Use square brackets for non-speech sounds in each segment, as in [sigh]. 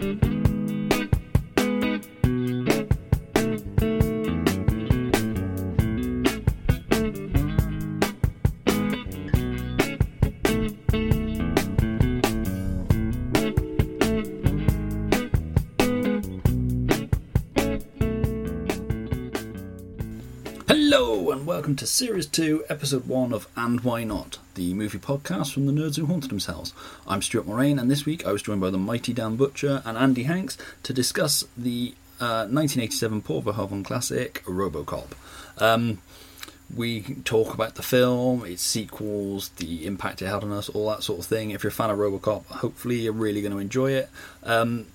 Hello, welcome to Series 2, Episode 1 of And Why Not, the movie podcast from the nerds who haunted themselves. I'm Stuart Mulrain, and this week I was joined by the mighty Dan Butcher and Andy Hanks to discuss the uh, 1987 Paul Verhoeven classic, Robocop. Um, we talk about the film, its sequels, the impact it had on us, all that sort of thing. If you're a fan of Robocop, hopefully you're really going to enjoy it. Um,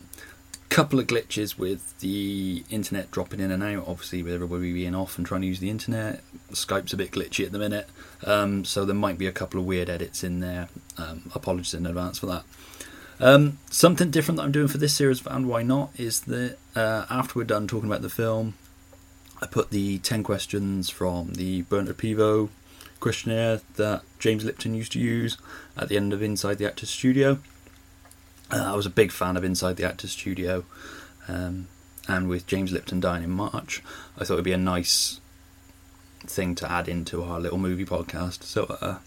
couple of glitches with the internet dropping in and out. Obviously, with everybody being off and trying to use the internet, Skype's a bit glitchy at the minute, um, so there might be a couple of weird edits in there. Um, apologies in advance for that. Um, something different that I'm doing for this series, and why not, is that uh, after we're done talking about the film, I put the 10 questions from the Bernard Pivot questionnaire that James Lipton used to use at the end of Inside the Actors Studio. Uh, I was a big fan of Inside the Actors Studio, um, and with James Lipton dying in March, I thought it'd be a nice thing to add into our little movie podcast. So, uh,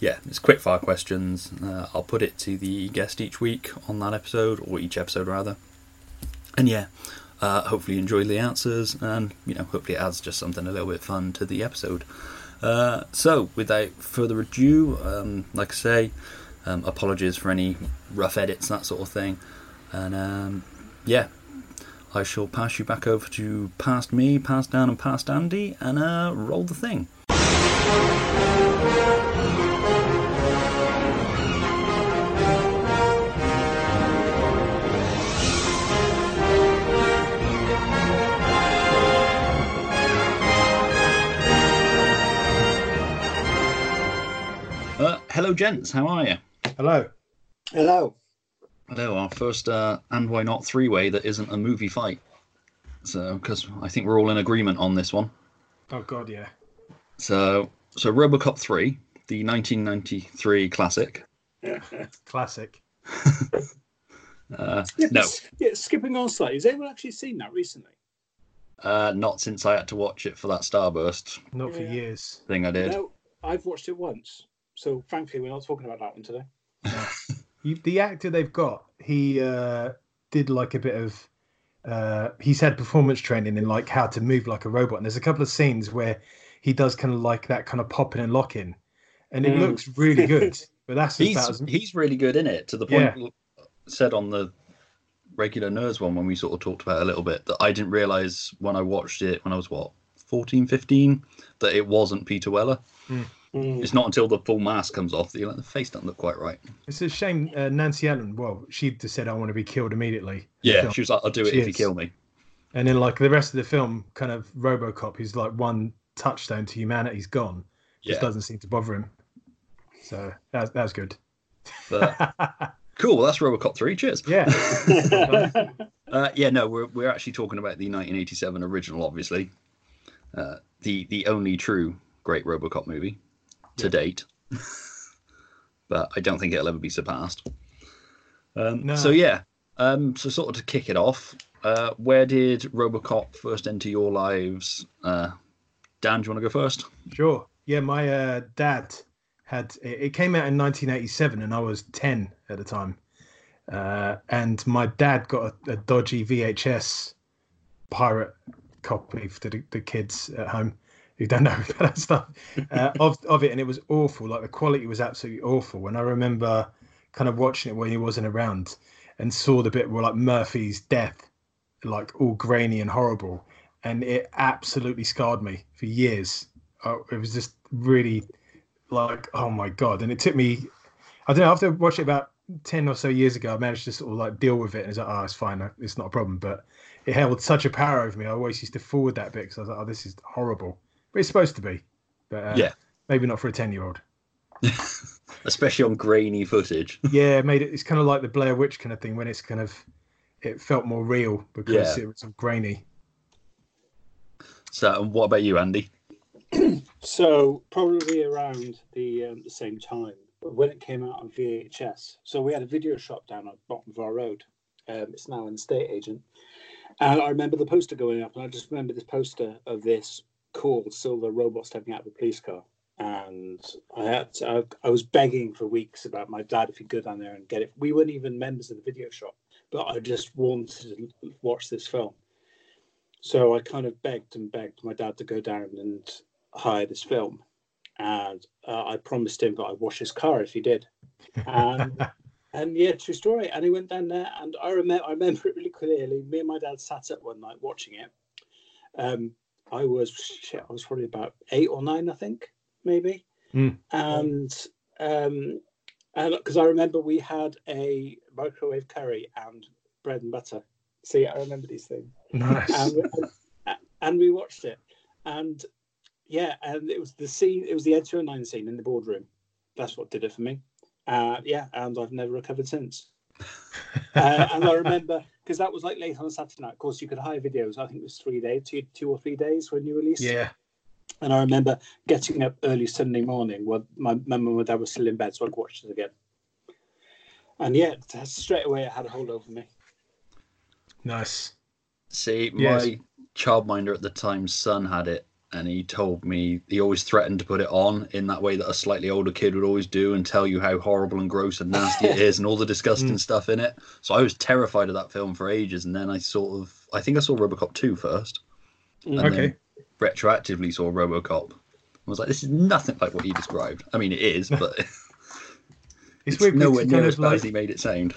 yeah, it's quick fire questions. Uh, I'll put it to the guest each week on that episode, or each episode rather. And yeah, uh, hopefully you enjoy the answers, and you know, hopefully it adds just something a little bit fun to the episode. Uh, so, without further ado, um, like I say, um, apologies for any rough edits, that sort of thing. And um, yeah, I shall pass you back over to past me, past Dan, and past Andy, and uh, roll the thing. Uh, hello, gents. How are you? Hello. Hello. Hello, our first uh, and why not three way that isn't a movie fight. So, because I think we're all in agreement on this one. Oh God, yeah. So, so RoboCop three, the 1993 classic. [laughs] Classic. [laughs] Uh, Yeah, no, Yeah, skipping on slightly. Has anyone actually seen that recently? uh, not since I had to watch it for that Starburst Not for Yeah. years. thing I did. No, I've watched it once. So frankly, we're not talking about that one today. [laughs] You, the actor they've got, he uh, did like a bit of. Uh, he's had performance training in like how to move like a robot, and there's a couple of scenes where he does kind of like that kind of popping and locking, and it Mm. looks really good. But that's He's about as, he's really good in it to the point said on the regular nerds one when we sort of talked about it a little bit that I didn't realize when I watched it when I was what 14 15 that it wasn't Peter Weller. Mm. It's not until the full mask comes off that you're like, the face doesn't look quite right. it's a shame. Uh, Nancy Allen, well, she just said, "I want to be killed immediately." Yeah, she was like, I'll do it She if you kill me. And then like the rest of the film, kind of RoboCop, is like one touchstone to humanity's gone. Just Yeah, doesn't seem to bother him. So that, that was good. but [laughs] cool. That's RoboCop three. Cheers. yeah. [laughs] Uh, yeah, no, we're we're actually talking about the 1987 original, obviously, uh, the the only true great RoboCop movie to Yeah. date, [laughs] but I don't think it'll ever be surpassed. Um, No. So yeah, um, so sort of to kick it off, uh, where did RoboCop first enter your lives? Uh, Dan, do you want to go first? Sure. Yeah, my uh, dad had it, it came out in 1987, and I was 10 at the time. Uh, and my dad got a, a dodgy VHS pirate copy for the, the kids at home who don't know [laughs] about that stuff uh, of of it, and it was awful. Like the quality was absolutely awful. And I remember kind of watching it when he wasn't around, and saw the bit where like Murphy's death, like all grainy and horrible, and it absolutely scarred me for years. Oh, it was just really like, oh my god! And it took me, I don't know, after watching it about ten or so years ago, I managed to sort of like deal with it, and it's like, oh, it's fine, it's not a problem. But it held such a power over me. I always used to forward that bit because I was like, oh, this is horrible. But it's supposed to be. But uh, Yeah. maybe not for a ten-year-old. [laughs] Especially on grainy footage. [laughs] yeah, it made it. It's kind of like the Blair Witch kind of thing when it's kind of, it felt more real because Yeah. it was grainy. So, what about you, Andy? [clears throat] So probably around the um, the same time when it came out on VHS. So we had a video shop down at the bottom of our road, Um, it's now an estate agent. And I remember the poster going up, and I just remember this poster of this called Silver Robot stepping out of a police car. And I had to, I, I was begging for weeks about my dad if he'd go down there and get it. We weren't even members of the video shop, but I just wanted to watch this film. So I kind of begged and begged my dad to go down and hire this film. And uh, I promised him that I'd wash his car if he did. And [laughs] and yeah, true story. And he went down there, and I remember I remember it really clearly. Me and my dad sat up one night watching it. Um, I was shit, I was probably about eight or nine, I think, maybe. Mm. And um, and because I remember we had a microwave curry and bread and butter. See, I remember these things. nice. And we, and we watched it, and yeah, and it was the scene. It was the Ed 209 scene in the boardroom. That's what did it for me. Uh, yeah, and I've never recovered since. [laughs] uh, and I remember because that was like late on a Saturday night. Of course, you could hire videos. I think it was three days, two, two or three days when you released. yeah. And I remember getting up early Sunday morning when my mum and my dad were still in bed, so I could watch it again. And yeah, straight away it had a hold over me. Nice. See, Yes. my childminder at the time, son had it, and he told me he always threatened to put it on in that way that a slightly older kid would always do and tell you how horrible and gross and nasty it [laughs] is and all the disgusting Mm. stuff in it. So I was terrified of that film for ages, and then I sort of, I think I saw RoboCop 2 first, and Okay. then retroactively saw RoboCop. I was like, this is nothing like what he described. I mean, it is, but [laughs] [laughs] It's, it's, weird nowhere near kind as of bad as he made it sound.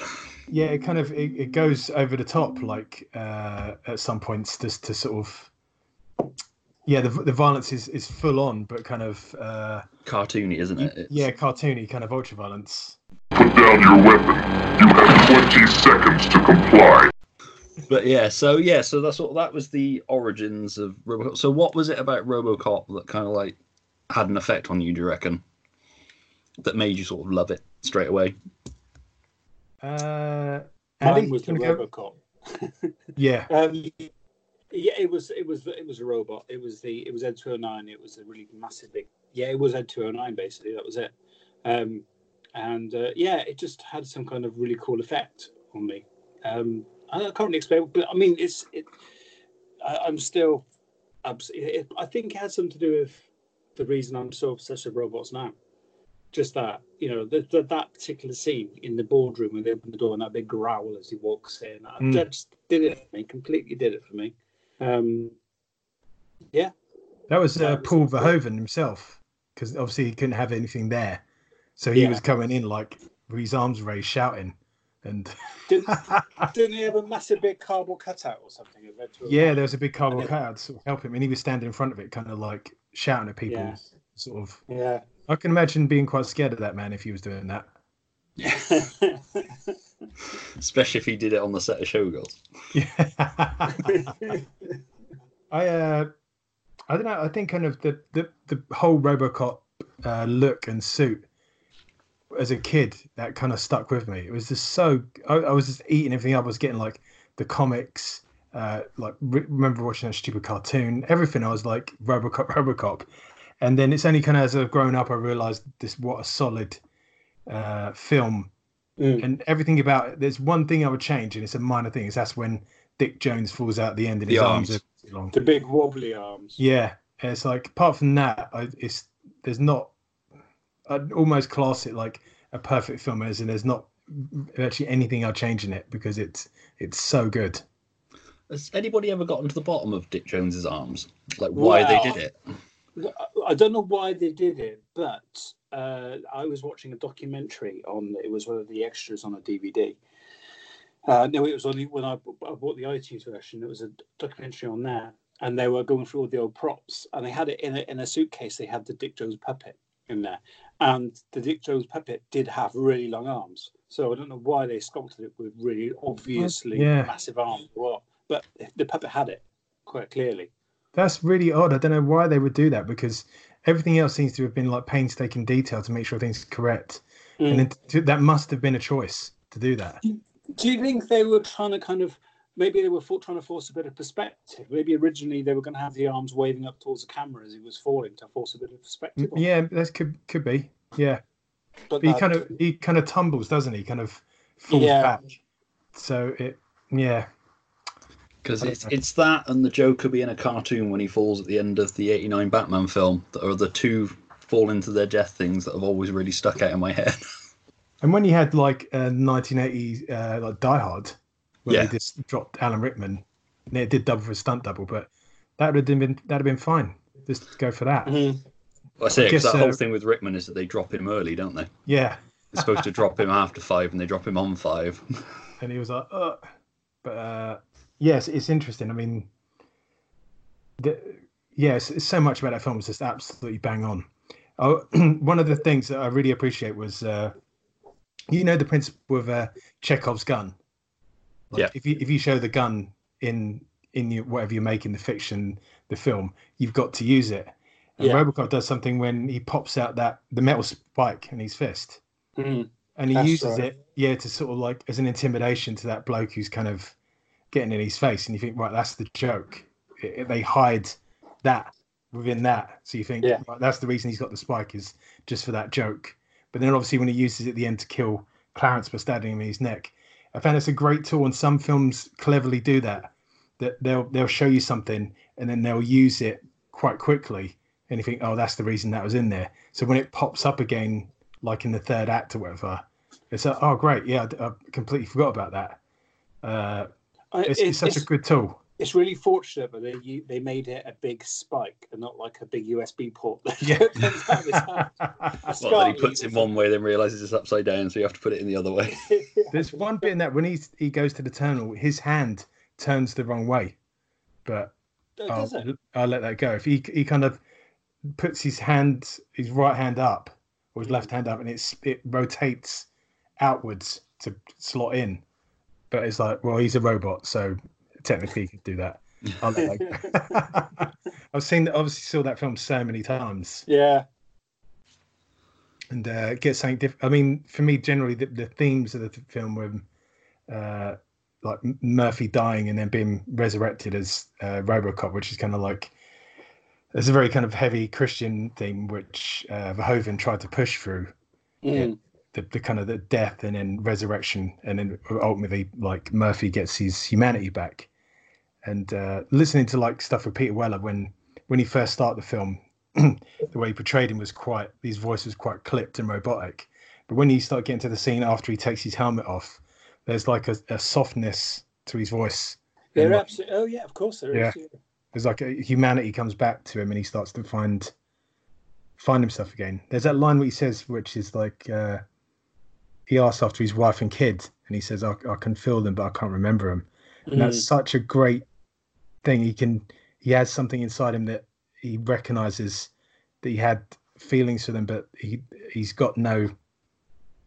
yeah, it kind of it, it goes over the top like uh, at some points just to sort of yeah the the violence is is full on but kind of uh, Cartoony, isn't it? It's- yeah cartoony kind of ultra violence. Put down your weapon. You have 20 seconds to comply. But yeah, so yeah, so that's what that was the origins of RoboCop. So what was it about RoboCop that kind of like had an effect on you? Do you reckon that made you sort of love it straight away? Uh, Andy, Mine was the you go? RoboCop. [laughs] Yeah, Um, yeah, it was it was it was a robot. It was the it was Ed 209. It was a really massive big. Yeah, it was Ed 209 basically. That was it. Um, and uh, yeah, it just had some kind of really cool effect on me. Um, I can't really explain, but I mean, it's it. I, I'm still. abs- It, I think it has something to do with the reason I'm so obsessed with robots now. Just that, you know, the, the, that particular scene in the boardroom when they open the door and that big growl as he walks in. Mm. That just did it for me. Completely did it for me. Um, yeah. that was uh, Paul Verhoeven himself because obviously he couldn't have anything there, so he Yeah. was coming in like with his arms raised, shouting, and didn't, [laughs] didn't he have a massive big cardboard cutout or something? of Ed 209? yeah, there was a big cardboard cutout to sort of help him, and he was standing in front of it, kind of like shouting at people, Yeah. sort of. Yeah. I can imagine being quite scared of that man if he was doing that. [laughs] Especially if he did it on the set of Showgirls. Yeah. [laughs] I uh, I don't know. I think kind of the the, the whole RoboCop uh, look and suit as a kid that kind of stuck with me. It was just so. I, I was just eating everything up. I was getting like the comics. Uh, like re- remember watching that stupid cartoon. Everything. I was like RoboCop, RoboCop, and then it's only kind of as I've grown up, I realised this what a solid uh, film Mm. and everything about it. There's one thing I would change, and it's a minor thing. Is that's when Dick Jones falls out at the end and The his arms, arms. are too long. the big wobbly arms. Yeah, and it's like apart from that, I, it's there's not. I'd almost class it like a perfect film as, and there's not actually anything I'd change in it because it's it's so good. Has anybody ever gotten to the bottom of Dick Jones's arms? Like why they did it? I don't know why they did it, but uh, I was watching a documentary on it was one of the extras on a DVD. Uh, no, it was only when I, I bought the iTunes version. It was a documentary on there, and they were going through all the old props, and they had it in a, in a suitcase. They had the Dick Jones puppet in there, and the Dick Jones puppet did have really long arms. So I don't know why they sculpted it with really obviously Yeah. massive arms. What? But the puppet had it quite clearly. That's really odd. I don't know why they would do that because everything else seems to have been like painstaking detail to make sure things are correct, Mm. and then to, that must have been a choice to do that. Do you think they were trying to kind of maybe they were for, trying to force a bit of perspective? Maybe originally they were going to have the arms waving up towards the camera as he was falling to force a bit of perspective. on. Yeah, that could could be. Yeah. but But he kind of he kind of tumbles, doesn't he? Kind of falls Yeah. back. So it yeah, Because it's it's that and the Joker being a cartoon when he falls at the end of the '89 Batman film that are the two fall into their death things that have always really stuck out in my head. [laughs] and when you had like uh, 1980 uh, like Die Hard, where Yeah. they just dropped Alan Rickman, and it did double for a stunt double, but that would have been that'd have been fine. Just go for that. Mhm. I say because guess, that uh, whole thing with Rickman is that they drop him early, don't they? Yeah, They're supposed to drop him after five, and they drop him on five. [laughs] and he was like, uh, but uh, yes, it's interesting. I mean, the, yes, it's so much about that film is just absolutely bang on. Oh, [clears throat] one of the things that I really appreciate was, uh, you know, the principle of uh, Chekhov's gun. Like Yeah. If you if you show the gun in in your, whatever you're making, the fiction, the film, you've got to use it. And Yeah. Robocop does something when he pops out that the metal spike in his fist Mhm. and he That's uses right. it yeah to sort of like as an intimidation to that bloke who's kind of getting in his face and you think right that's the joke. It- it- they hide that within that. So you think Yeah. right, that's the reason he's got the spike is just for that joke. But then obviously when he uses it at the end to kill clarence by stabbing him in his neck i found it's a great tool and some films cleverly do that that they'll they'll show you something and then they'll use it quite quickly and you think oh that's the reason that was in there. So when it pops up again like in the third act or whatever it's like, oh great, yeah, I, I completely forgot about that. Uh, I- it's, it's such it's, a good tool. it's really fortunate that they they made it a big spike and not like a big USB port. that Yeah. [laughs] comes out of his hand. well, then he puts it one way, then realizes it's upside down, so you have to put it in the other way. [laughs] There's one bit in that when he's, he goes to the terminal, his hand turns the wrong way, but Oh, I'll. I'll let that go. If he he kind of puts his hand, his right hand up or his left hmm. hand up, and it's it rotates outwards to slot in, but it's like, well, he's a robot, so technically he could do that. I'll let that go. I've seen, obviously, saw that film so many times. Yeah. and uh, get something different. I mean, for me, generally, the, the themes of the th- film were uh, like Murphy dying and then being resurrected as uh, RoboCop, which is kind of like there's a very kind of heavy Christian theme, which uh, Verhoeven tried to push through Mm. The, the kind of the death and then resurrection, and then ultimately, like Murphy gets his humanity back. And uh, listening to like stuff with Peter Weller when when he first started the film, [clears throat] the way he portrayed him was quite his voice was quite clipped and robotic. But when you start getting to the scene after he takes his helmet off, there's like a, a softness to his voice. They're like, absolutely. Oh yeah, of course there is. Yeah. there's like a humanity comes back to him and he starts to find find himself again. There's that line where he says, which is like uh, he asks after his wife and kid, and he says, I, "I can feel them, but I can't remember them." And Mm. that's such a great thing. He can he has something inside him that he recognizes that he had feelings for them, but he he's got no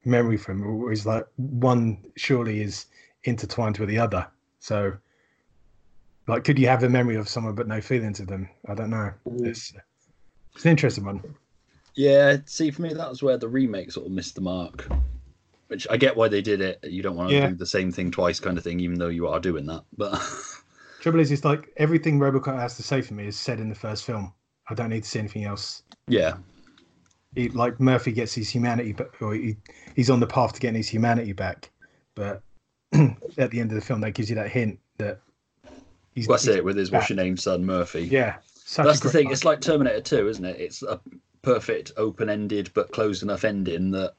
memory from. them. he's like one surely is intertwined with the other. So like, could you have a memory of someone but no feelings of them? I don't know. Mm. It's it's an interesting one. Yeah, see, for me, that was where the remake sort of missed the mark. Which I get why they did it. You don't want to Yeah. do the same thing twice, kind of thing, even though you are doing that. But [laughs] Trouble is, it's like everything RoboCop has to say for me is said in the first film. I don't need to see anything else. yeah, He, like Murphy gets his humanity, but or he, he's on the path to getting his humanity back. But [clears throat] at the end of the film, that gives you that hint that he's. that's he's it with his back. what's your name son Murphy. Yeah, that's the thing. line. It's like Terminator 2, isn't it? It's a perfect open-ended but closed enough ending that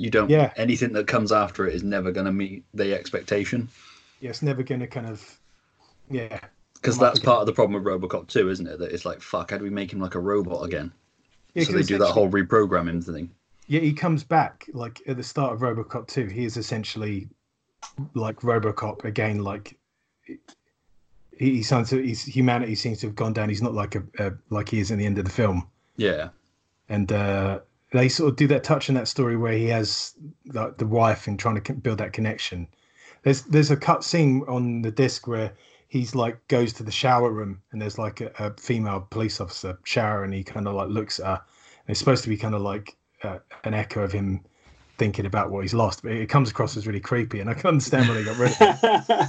you don't. Yeah. Anything that comes after it is never going to meet the expectation. yeah, it's never going to kind of. Yeah, Because that's again. part of the problem with RoboCop 2, isn't it? That it's like, fuck, how do we make him like a robot again? yeah. so they do that whole reprogramming thing. Yeah, he comes back like at the start of RoboCop 2. He is essentially like RoboCop again. Like he, he sounds, his humanity seems to have gone down. He's not like a, a like he is in the end of the film. Yeah, And uh, they sort of do that touch in that story where he has like the wife and trying to build that connection. There's there's a cut scene on the disc where he's like goes to the shower room and there's like a, a female police officer shower and he kind of like looks at her. And it's supposed to be kind of like uh, an echo of him thinking about what he's lost, but it comes across as really creepy. And I can understand why they got rid of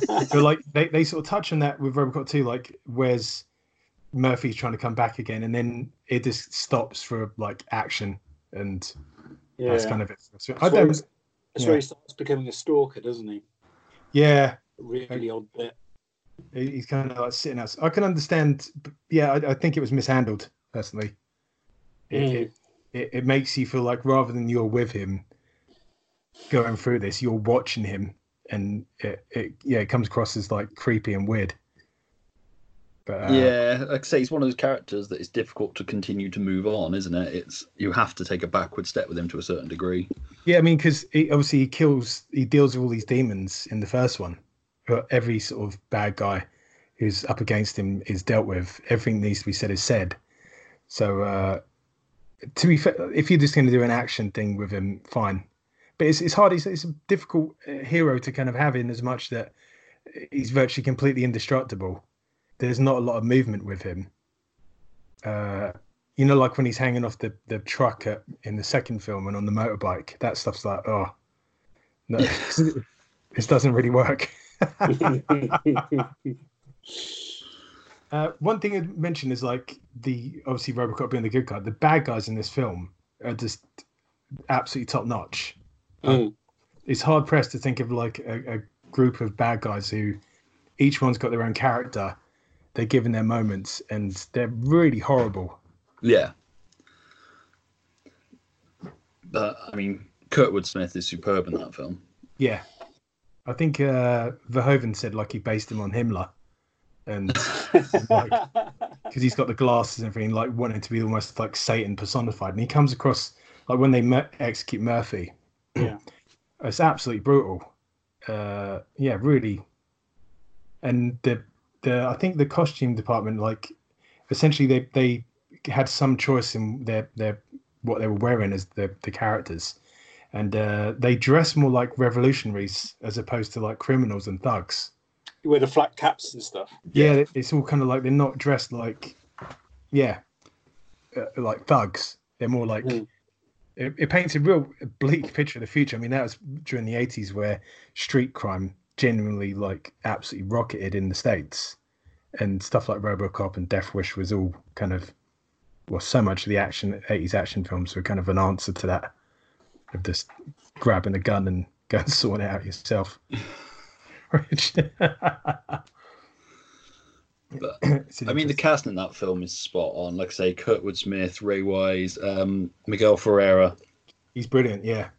it. [laughs] But like they, they sort of touch on that with Robocop 2, like where's Murphy's trying to come back again, and then it just stops for like action, and yeah. that's kind of it. So I That's don't. where- That's yeah. where he starts becoming a stalker, doesn't he? Yeah, really odd bit. He's kind of like sitting out. I can understand. Yeah, I, I think it was mishandled personally. It, Mm. it, it, it makes you feel like rather than you're with him going through this, you're watching him, and it, it yeah, it comes across as like creepy and weird. But uh, yeah, like I say, he's one of those characters that it's difficult to continue to move on, isn't it? It's you have to take a backward step with him to a certain degree. Yeah, I mean, because obviously he kills, he deals with all these demons in the first one. But every sort of bad guy who's up against him is dealt with. Everything needs to be said is said. So, uh, to be fair, if you're just going to do an action thing with him, fine. But it's it's hard. It's, it's a difficult uh, hero to kind of have in as much that he's virtually completely indestructible. There's not a lot of movement with him. Uh, you know, like when he's hanging off the, the truck at, in the second film and on the motorbike, that stuff's like, oh, no, [laughs] this doesn't really work. [laughs] Uh, one thing I'd mention is like the obviously Robocop being the good guy. The bad guys in this film are just absolutely top notch. Mm. It's hard pressed to think of like a, a group of bad guys who each one's got their own character. They're given their moments and they're really horrible. Yeah. But I mean, Kurtwood Smith is superb in that film. Yeah, I think uh, Verhoeven said like he based him on Himmler, and [laughs] because he's got the glasses and everything, like wanting to be almost like Satan personified, and he comes across like when they mur- execute Murphy. [clears throat] Yeah. it's absolutely brutal. Uh, yeah, really. And the the I think the costume department, like, essentially they they had some choice in their their what they were wearing as the the characters, and uh, they dress more like revolutionaries as opposed to like criminals and thugs. You wear the flat caps and stuff. Yeah, it's all kind of like they're not dressed like, yeah, uh, like thugs. They're more like. Mm. It, it paints a real bleak picture of the future. I mean, that was during the '80s where street crime genuinely like absolutely rocketed in the states, and stuff like RoboCop and Death Wish was all kind of, well, so much of the action '80s action films were kind of an answer to that, of just grabbing a gun and [laughs] going sorting it out yourself. But [laughs] I mean, the casting in that film is spot on. Like I say, Kurtwood Smith, Ray Wise, um, Miguel Ferrer he's brilliant. Yeah,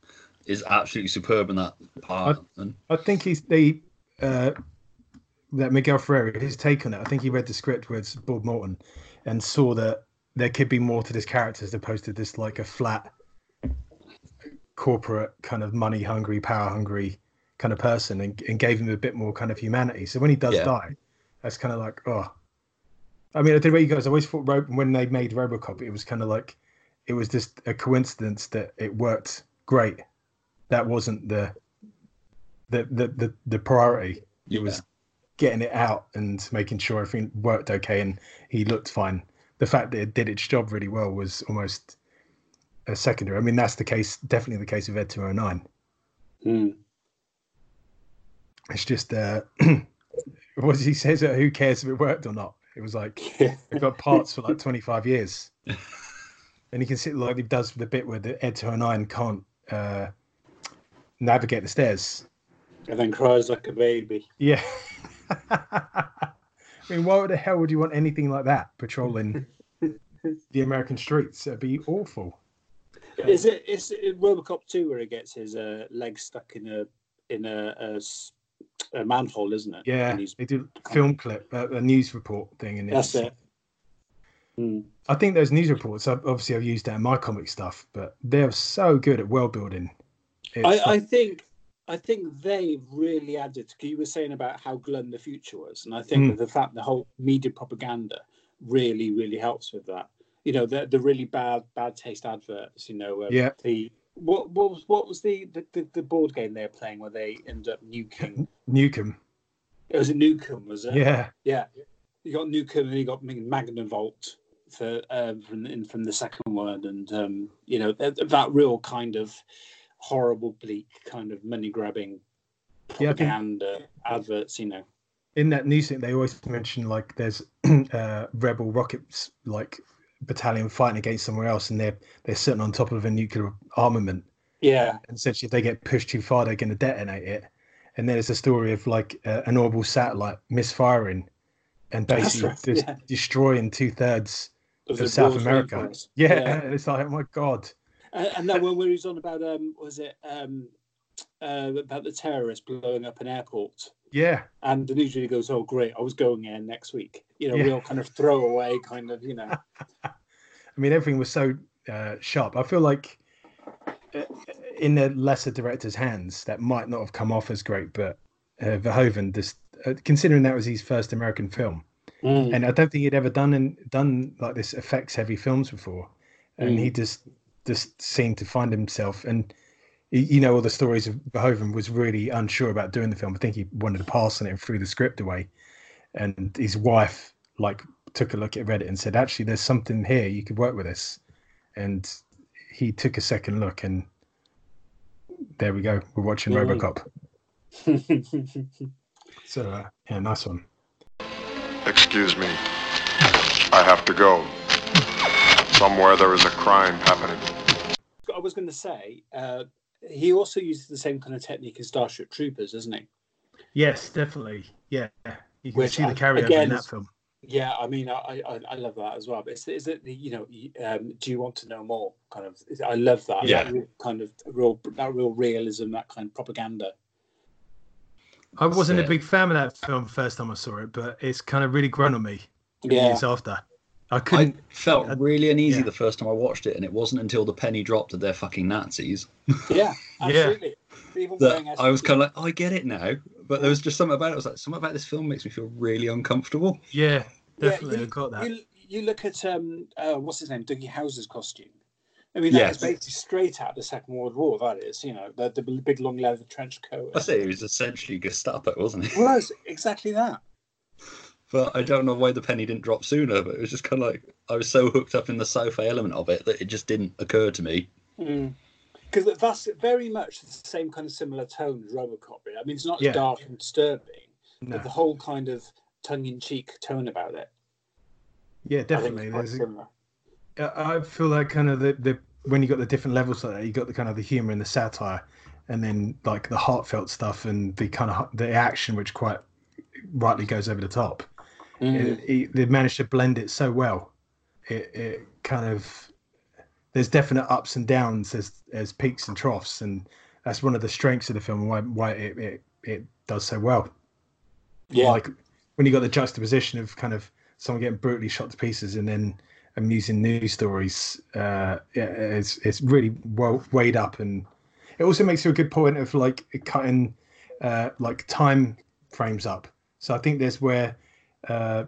is absolutely superb in that part. and I think he's they uh, that Miguel Ferrer his take on it. I think he read the script with Bob Morton and saw that there could be more to this character as opposed to this like a flat corporate kind of money hungry, power hungry kind of person, and, and gave him a bit more kind of humanity. So when he does Yeah. die, that's kind of like oh. I mean, I know about you guys. I always thought when they made RoboCop, it was kind of like it was just a coincidence that it worked great. That wasn't the the the the, the priority. It was getting it out and making sure everything worked okay and he looked fine. The fact that it did its job really well was almost a secondary. I mean, that's the case, definitely the case of Ed 209. Mm. It's just, uh, [clears throat] what he says, who cares if it worked or not? It was like, [laughs] Yeah. they've got parts for like 25 years. [laughs] and you can see like he does with the bit where the Ed 209 can't uh, navigate the stairs. And then cries like a baby. Yeah. [laughs] I mean, why the hell would you want anything like that patrolling [laughs] the American streets? It'd be awful. Is it is it Robocop two where he gets his uh, leg stuck in a in a manhole, isn't it? Yeah, they do film clip, uh, a news report thing, and that's it. Mm. I think those news reports, obviously, I've used that in my comic stuff, but they're so good at world building. I, I think I think they really added. You were saying about how glum the future was, and I think Mm. the fact the whole media propaganda really really helps with that. You know, the the really bad bad taste adverts. You know, um, Yeah. The what what was what was the, the the board game they were playing where they end up nuking? [laughs] Nukem. It was a Nukem, was it? Yeah, Yeah, you got Nukem and you got Magnavolt for um, from from the second one, and um, you know that, that real kind of horrible, bleak kind of money grabbing Yeah, propaganda adverts. You know, in that news thing, they always mention like there's [clears throat] uh, rebel rockets like battalion fighting against somewhere else, and they're they're sitting on top of a nuclear armament. yeah, And essentially, if they get pushed too far, they're going to detonate it. and then it's a story of like uh, an orbital satellite misfiring and basically right, just yeah. destroying two thirds Of of South America. rainforest. Yeah, [laughs] it's like oh my god. And, that one where he was on about um was it um uh, about the terrorists blowing up an airport. Yeah, And the news really goes, "Oh, great! I was going in next week." You know, Yeah. real kind of throw away, kind of, you know. [laughs] I mean everything was so uh, sharp. I feel like uh, in the lesser director's hands, that might not have come off as great, but uh, Verhoeven, just uh, considering that was his first American film, Mm. and I don't think he'd ever done and done like this effects heavy films before, and Mm. he just just seemed to find himself and. You know all the stories of Verhoeven was really unsure about doing the film. I think he wanted to pass on it and threw the script away. And his wife like took a look at read it and said, "Actually, there's something here. You could work with this." And he took a second look, and there we go. We're watching Mm. RoboCop. [laughs] So uh, yeah, nice one. Excuse me. I have to go. Somewhere there is a crime happening. I was going to say, uh, he also uses the same kind of technique as Starship Troopers, doesn't he? Yes, definitely. Yeah, you can Which, see the uh, carryover again, in that film. Yeah, I mean, I, I, I love that as well. But is, is it the you know, um, do you want to know more? Kind of, I love that. Yeah. that real kind of real that real realism, that kind of propaganda. I wasn't a big fan of that film first time I saw it, but it's kind of really grown on me Yeah, years after. I I couldn't. felt I- really uneasy yeah. the first time I watched it, and it wasn't until the penny dropped that they're fucking Nazis yeah, [laughs] absolutely. Even that I was kind of like, oh, I get it now. But there was just something about it. I was like, something about this film makes me feel really uncomfortable. Yeah, Yeah, definitely. you, I got that. You, you look at um, uh, what's his name, Doogie Howser's costume. I mean, that Yes. is basically straight out of the Second World War. That is, you know, the, the big long leather trench coat. I say it was essentially Gestapo, wasn't it? It was exactly that. But I don't know why the penny didn't drop sooner. But it was just kind of like I was so hooked up in the sci-fi element of it that it just didn't occur to me. Hmm. Because that's very much the same kind of similar tone as Robocop. really. I mean, it's not Yeah. dark and disturbing, No. but the whole kind of tongue-in-cheek tone about it. Yeah, definitely. is quite There's. I I feel like kind of the, the when you got the different levels like that, you got the kind of the humor and the satire, and then like the heartfelt stuff and the kind of the action, which quite rightly goes over the top. Mm. It, it, they managed to blend it so well. It, it kind of there's definite ups and downs as as peaks and troughs, and that's one of the strengths of the film why why it it, it does so well. yeah, Like when you got the juxtaposition of kind of someone getting brutally shot to pieces and then amusing news stories. Uh, yeah, it's it's really well weighed up, and it also makes you a good point of like cutting uh, like time frames up. So I think there's where uh,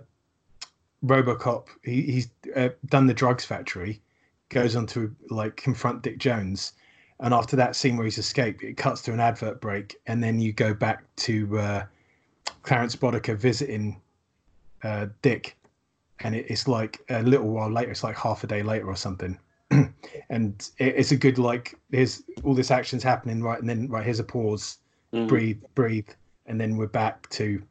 RoboCop he, he's uh, done the drugs factory, goes on to like confront Dick Jones. And after that scene where he's escaped, it cuts to an advert break, and then you go back to uh, Clarence Boddicker visiting uh, Dick, and it, it's like a little while later. It's like half a day later or something, [clears throat] and it, it's a good like. There's all this action's happening right, and then right here's a pause, Mm. breathe, breathe, and then we're back to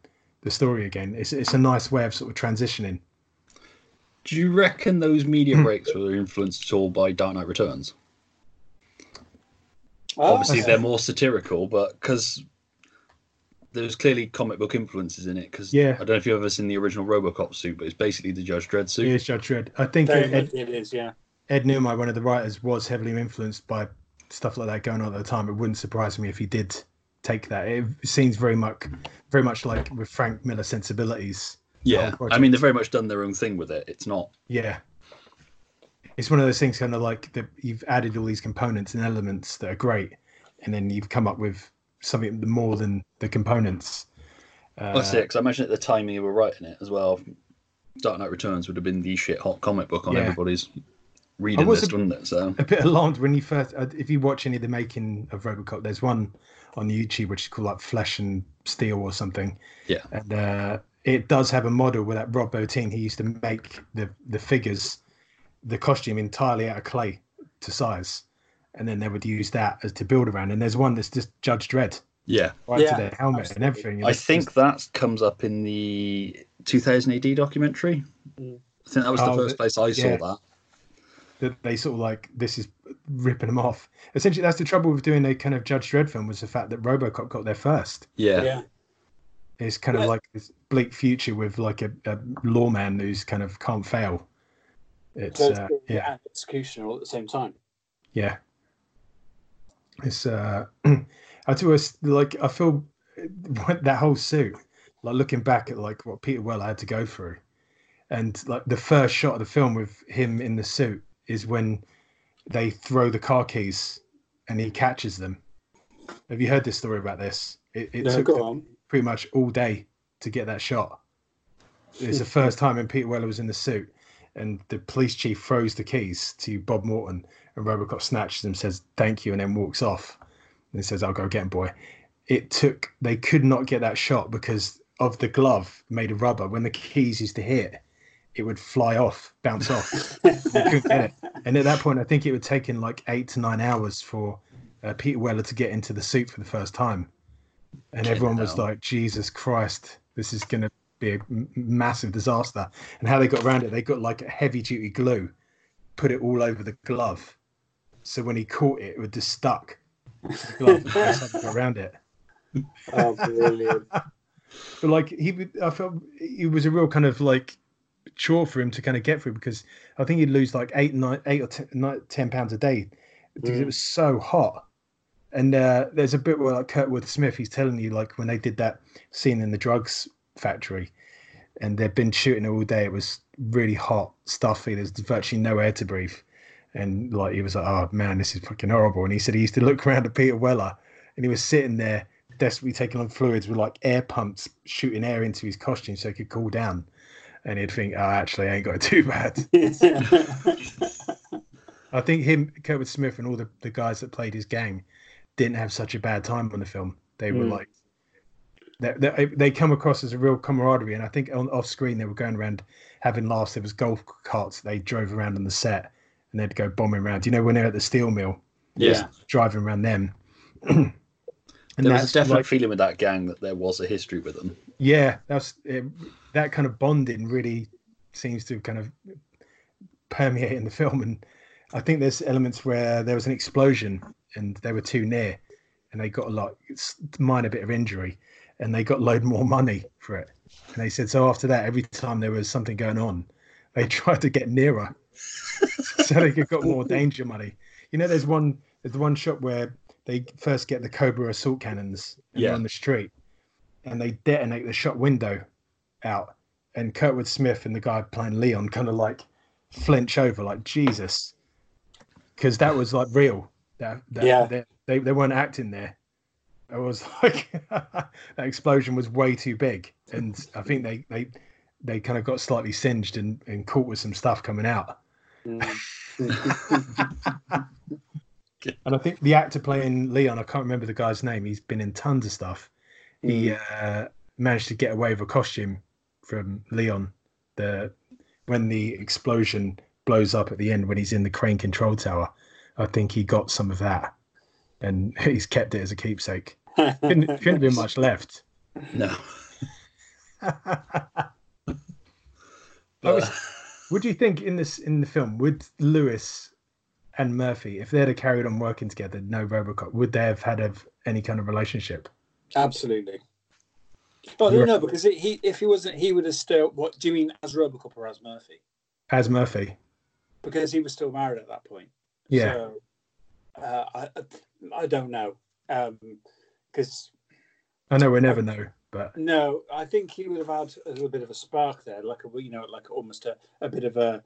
the story again. It's it's a nice way of sort of transitioning. Do you reckon those media hmm. breaks were influenced at all by Dark Knight Returns? Oh, Obviously, okay. they're more satirical, but because there's clearly comic book influences in it. Because Yeah. I don't know if you've ever seen the original RoboCop suit, but it's basically the Judge Dredd suit. Here's Judge Dredd. I think Very Ed, much it is, yeah. Ed Neumeier, one of the writers, was heavily influenced by stuff like that going on at the time. It wouldn't surprise me if he did take that. It seems very much, very much like with Frank Miller sensibilities. Yeah, I mean they've very much done their own thing with it. It's not. Yeah, it's one of those things, kind of like that you've added all these components and elements that are great, and then you've come up with something more than the components. Uh, That's it. Because I imagine at the time you were writing it as well, Dark Knight Returns would have been the shit hot comic book on Yeah. everybody's reading list, a- wouldn't it? So a bit alarmed when you first uh, if you watch any of the making of robocop there's one on youtube which is called like flesh and steel or something Yeah. and uh it does have a model where that rob bottin he used to make the the figures the costume entirely out of clay to size and then they would use that as to build around and there's one that's just judge dredd yeah, right Yeah, to their helmet and absolutely. everything I think just- that comes up in the 2000 AD documentary. Mm. I think that was the Oh, first place I saw yeah. that. That they sort of like this is ripping them off. Essentially, that's the trouble with doing a kind of Judge Dredd film was the fact that RoboCop got there first. Yeah. yeah. It's kind of like this bleak future with like a, a lawman who's kind of can't fail. It's uh, yeah, and execution all at the same time. yeah. It's uh, [clears throat] I do us like I feel [laughs] that whole suit, like looking back at like what Peter Weller had to go through, and like the first shot of the film with him in the suit is when they throw the car keys and he catches them. Have you heard this story about this? It, it No, took pretty much all day to get that shot. It's the hmm. first time when Peter Weller was in the suit, and the police chief throws the keys to Bob Morton, and Robocop snatches them, says thank you, and then walks off. And he says, "I'll go get him, boy." It took they could not get that shot because of the glove made of rubber. When the keys used to hit, it would fly off, bounce off. [laughs] they couldn't get it. And at that point, I think it would taken like eight to nine hours for uh, Peter Weller to get into the suit for the first time. And Fucking everyone was like, Jesus Christ, this is going to be a m- massive disaster. And how they got around it, they got like a heavy duty glue, put it all over the glove. So when he caught it, it would just stuck the glove and that's how they got around it. [laughs] Oh, brilliant. [laughs] But like he, would- I felt it was a real kind of like chore for him to kind of get through because I think he'd lose like eight, nine, eight or nine, 10 pounds a day because it Mm. was so hot. And uh, there's a bit where like Kurtwood Smith, he's telling you like when they did that scene in the drugs factory, and they've been shooting all day. It was really hot, stuffy. There's virtually no air to breathe. And like he was like, "Oh man, this is fucking horrible." And he said he used to look [laughs] around at Peter Weller, and he was sitting there desperately taking on fluids with like air pumps shooting air into his costume so he could cool down. And he'd think, "Oh, actually, I ain't got it too bad." [laughs] I think him, Kurtwood Smith, and all the, the guys that played his gang didn't have such a bad time on the film. They were Mm. like, they, they, they come across as a real camaraderie. And I think on off screen, they were going around having laughs. There was golf carts they drove around on the set and they'd go bombing around. You know, when they're at the steel mill, Yeah. driving around them. [clears throat] and There was a definite like- feeling with that gang that there was a history with them. yeah, that's it, that kind of bonding really seems to kind of permeate in the film, and I think there's elements where there was an explosion and they were too near, and they got a lot it's minor bit of injury, and they got load more money for it, and they said so after that, every time there was something going on, they [laughs] tried to get nearer, [laughs] so they could got more danger money. You know, there's one there's one shot where they first get the Cobra assault cannons Yeah. on the street and they detonate the shop window out. And Kurtwood Smith and the guy playing Leon kind of like flinch over, like Jesus, because that was like real. That, that Yeah. they, they they weren't acting there. It was [laughs] like that explosion was way too big, and I think they they they kind of got slightly singed and, and caught with some stuff coming out. And I think the actor playing Leon, I can't remember the guy's name. He's been in tons of stuff. He uh, managed to get away with a costume from Leon. The when the explosion blows up at the end when he's in the crane control tower, I think he got some of that, and [laughs] he's kept it as a keepsake. Couldn't, couldn't [laughs] have been much left. No. I was- [laughs] What do you think in this in the film? Would Lewis and Murphy, if they'd have carried on working together, no RoboCop, would they have had a, any kind of relationship? Absolutely. Oh You no, no, because it, he if he wasn't, he would have still. What do you mean as Robocop or as Murphy? As Murphy, Because he was still married at that point. yeah, So, uh, I I- I don't know. Because I know we never know, but no, I think he would have had a little bit of a spark there, like a you know, like almost a, a bit of a,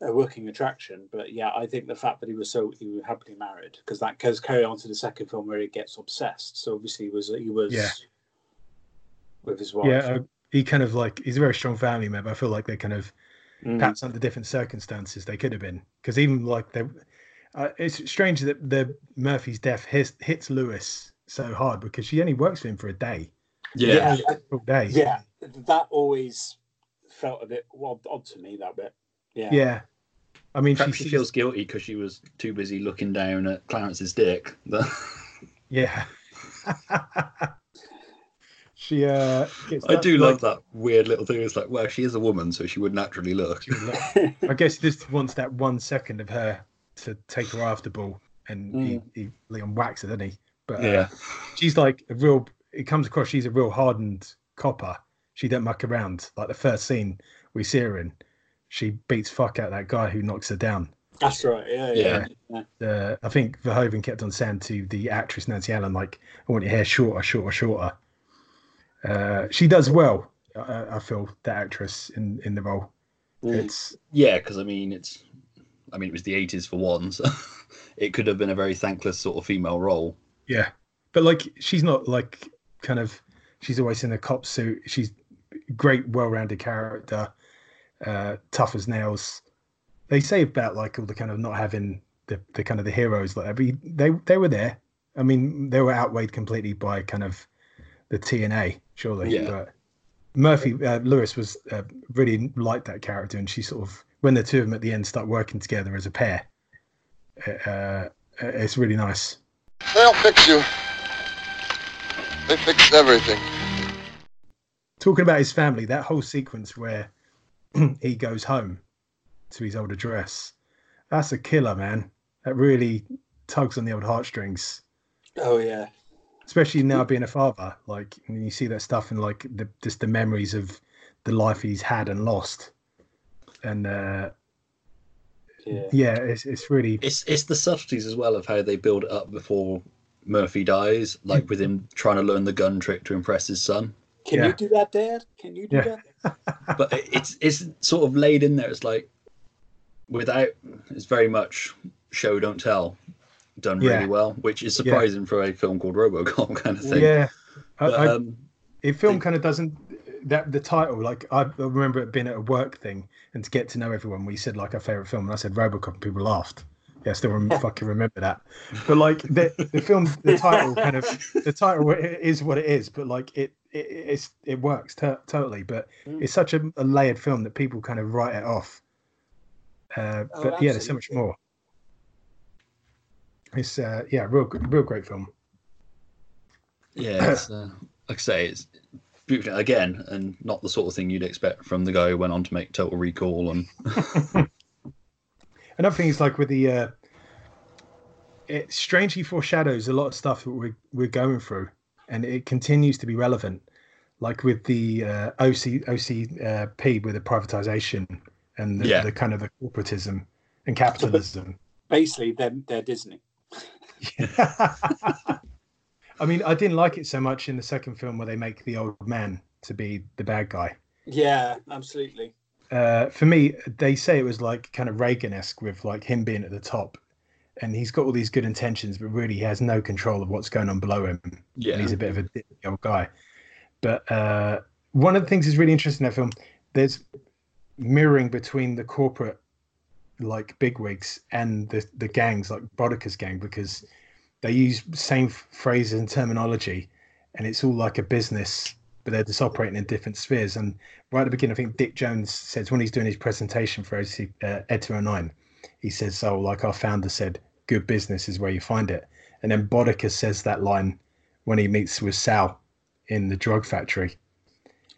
a working attraction. But yeah, I think the fact that he was so he was happily married because that goes carry on to the second film where he gets obsessed. So obviously he was he was Yeah. With his wife. yeah, uh, he kind of like he's a very strong family member. I feel like they kind of Mm. perhaps under different circumstances they could have been because even like they, uh, it's strange that the Murphy's death hits, hits Lewis so hard because she only works for him for a day, Yeah. Yeah. day. Yeah, that always felt a bit odd, odd to me. That bit. Yeah. yeah. I mean, she, she feels guilty because she was too busy looking down at Clarence's dick. [laughs] Yeah. [laughs] she uh, gets I do like, love that weird little thing. It's like, well, she is a woman, so she would naturally look. would look- I guess he just wants that one second of her to take her after ball, and he, he Leon whacks it, doesn't he? But uh, Yeah. she's like a real. It comes across she's a real hardened copper. She don't muck around. Like the first scene we see her in, she beats fuck out that guy who knocks her down. That's right. Yeah, yeah. yeah. Uh, I think Verhoeven kept on saying to the actress Nancy Allen, like, "I want your hair shorter, shorter, shorter." Uh, she does well. I, I feel that actress in in the role. Mm. It's Yeah, because I mean, it's, I mean, it was the '80s for one, [laughs] so it could have been a very thankless sort of female role. Yeah, but like she's not like kind of she's always in a cop suit. She's great, well-rounded character, uh, tough as nails. They say about like all the kind of not having the, the kind of the heroes like that, but they they were there. I mean, they were outweighed completely by kind of the TNA, surely. Yeah. But Murphy uh, Lewis was uh, really liked that character, and she sort of when the two of them at the end start working together as a pair, uh, it's really nice. They'll fix you. They fixed everything. talking about his family, that whole sequence where [clears throat] he goes home to his old address, that's a killer, man. That really tugs on the old heartstrings, Oh yeah. Especially now being a father. Like when you see that stuff and like the just the memories of the life he's had and lost, and uh, Yeah. yeah, it's it's really It's it's the subtleties as well of how they build it up before Murphy dies, like with him trying to learn the gun trick to impress his son. Can Yeah. you do that, Dad? Can you do Yeah. that? [laughs] But it's it's sort of laid in there. It's like without it's very much show don't tell, done really Yeah. well, which is surprising for a film called RoboCop [laughs] kind of thing. yeah. I, But, I, um, the film Think- kind of doesn't that the title like I remember it being at a work thing and to get to know everyone we said like our favorite film and I said Robocop and people laughed yeah I still rem- [laughs] fucking remember that but like the the film the title kind of the title is what it is but like it, it it's it works to- totally but Mm. it's such a, a layered film that people kind of write it off uh, Oh, but yeah there's so much more it's uh, yeah real real great film yeah, [clears throat] it's, uh, like I say, it's beautiful again, and not the sort of thing you'd expect from the guy who went on to make Total Recall and [laughs] Another thing is like with the uh it strangely foreshadows a lot of stuff that we're we're going through and it continues to be relevant. Like with the uh, OC OCP with the privatization and the, Yeah. the kind of the corporatism and capitalism. [laughs] Basically, they're, they're Disney. [laughs] I mean, I didn't like it so much in the second film where they make the old man to be the bad guy. Yeah, absolutely. uh, for me, they say it was like kind of Reagan-esque with like him being at the top, and he's got all these good intentions, but really he has no control of what's going on below him. yeah, And he's a bit of a old guy. But uh, one of the things that's really interesting in that film, there's mirroring between the corporate like bigwigs and the the gangs like Boddicker's gang because they use same phrases and terminology, and it's all like a business, but they're just operating in different spheres. And right at the beginning, I think Dick Jones says when he's doing his presentation for OC, uh, Ed 209, he says, "So, like our founder said, good business is where you find it." And then Boddicker says that line when he meets with Sal in the drug factory.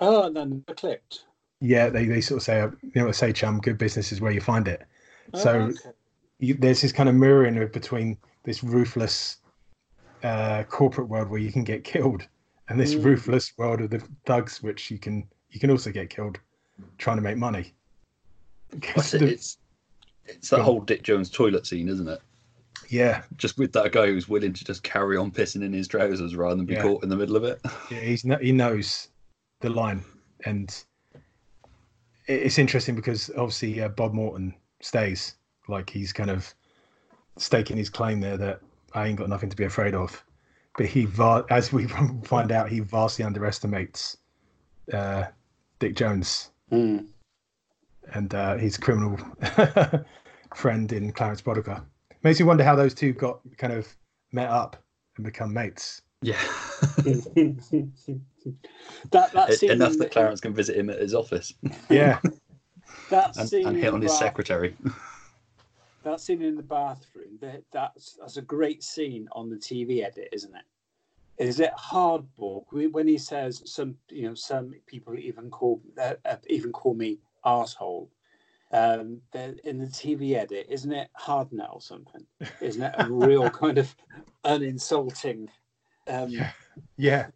Oh, and then the clipped. Yeah, they, they sort of say, you know what I say, chum, good business is where you find it. Oh, So okay. you, there's this kind of mirroring of between this ruthless uh, corporate world where you can get killed and this Mm. ruthless world of the thugs, which you can you can also get killed trying to make money. [laughs] That's it. It's it's that whole Dick Jones toilet scene, isn't it? yeah, Just with that guy who's willing to just carry on pissing in his trousers rather than be Yeah. caught in the middle of it. [laughs] yeah, he's no, he knows the line, and it's interesting because obviously uh, Bob Morton stays like he's kind of staking his claim there that I ain't got nothing to be afraid of. But he, va- as we [laughs] find out, he vastly underestimates uh, Dick Jones Hmm. and uh, his criminal [laughs] friend in Clarence Boddicker. Makes me wonder how those two got kind of met up and become mates. Yeah, [laughs] that that scene enough that Clarence can visit him at his office Yeah, that and, scene and hit on his secretary. [laughs] That scene in the bathroom. That, that's that's a great scene on the TV edit, isn't it? is it hardball when he says some you know some people even call uh, uh, even call me asshole um in the tv edit isn't it hard now or something isn't it a real [laughs] kind of uninsulting um yeah. yeah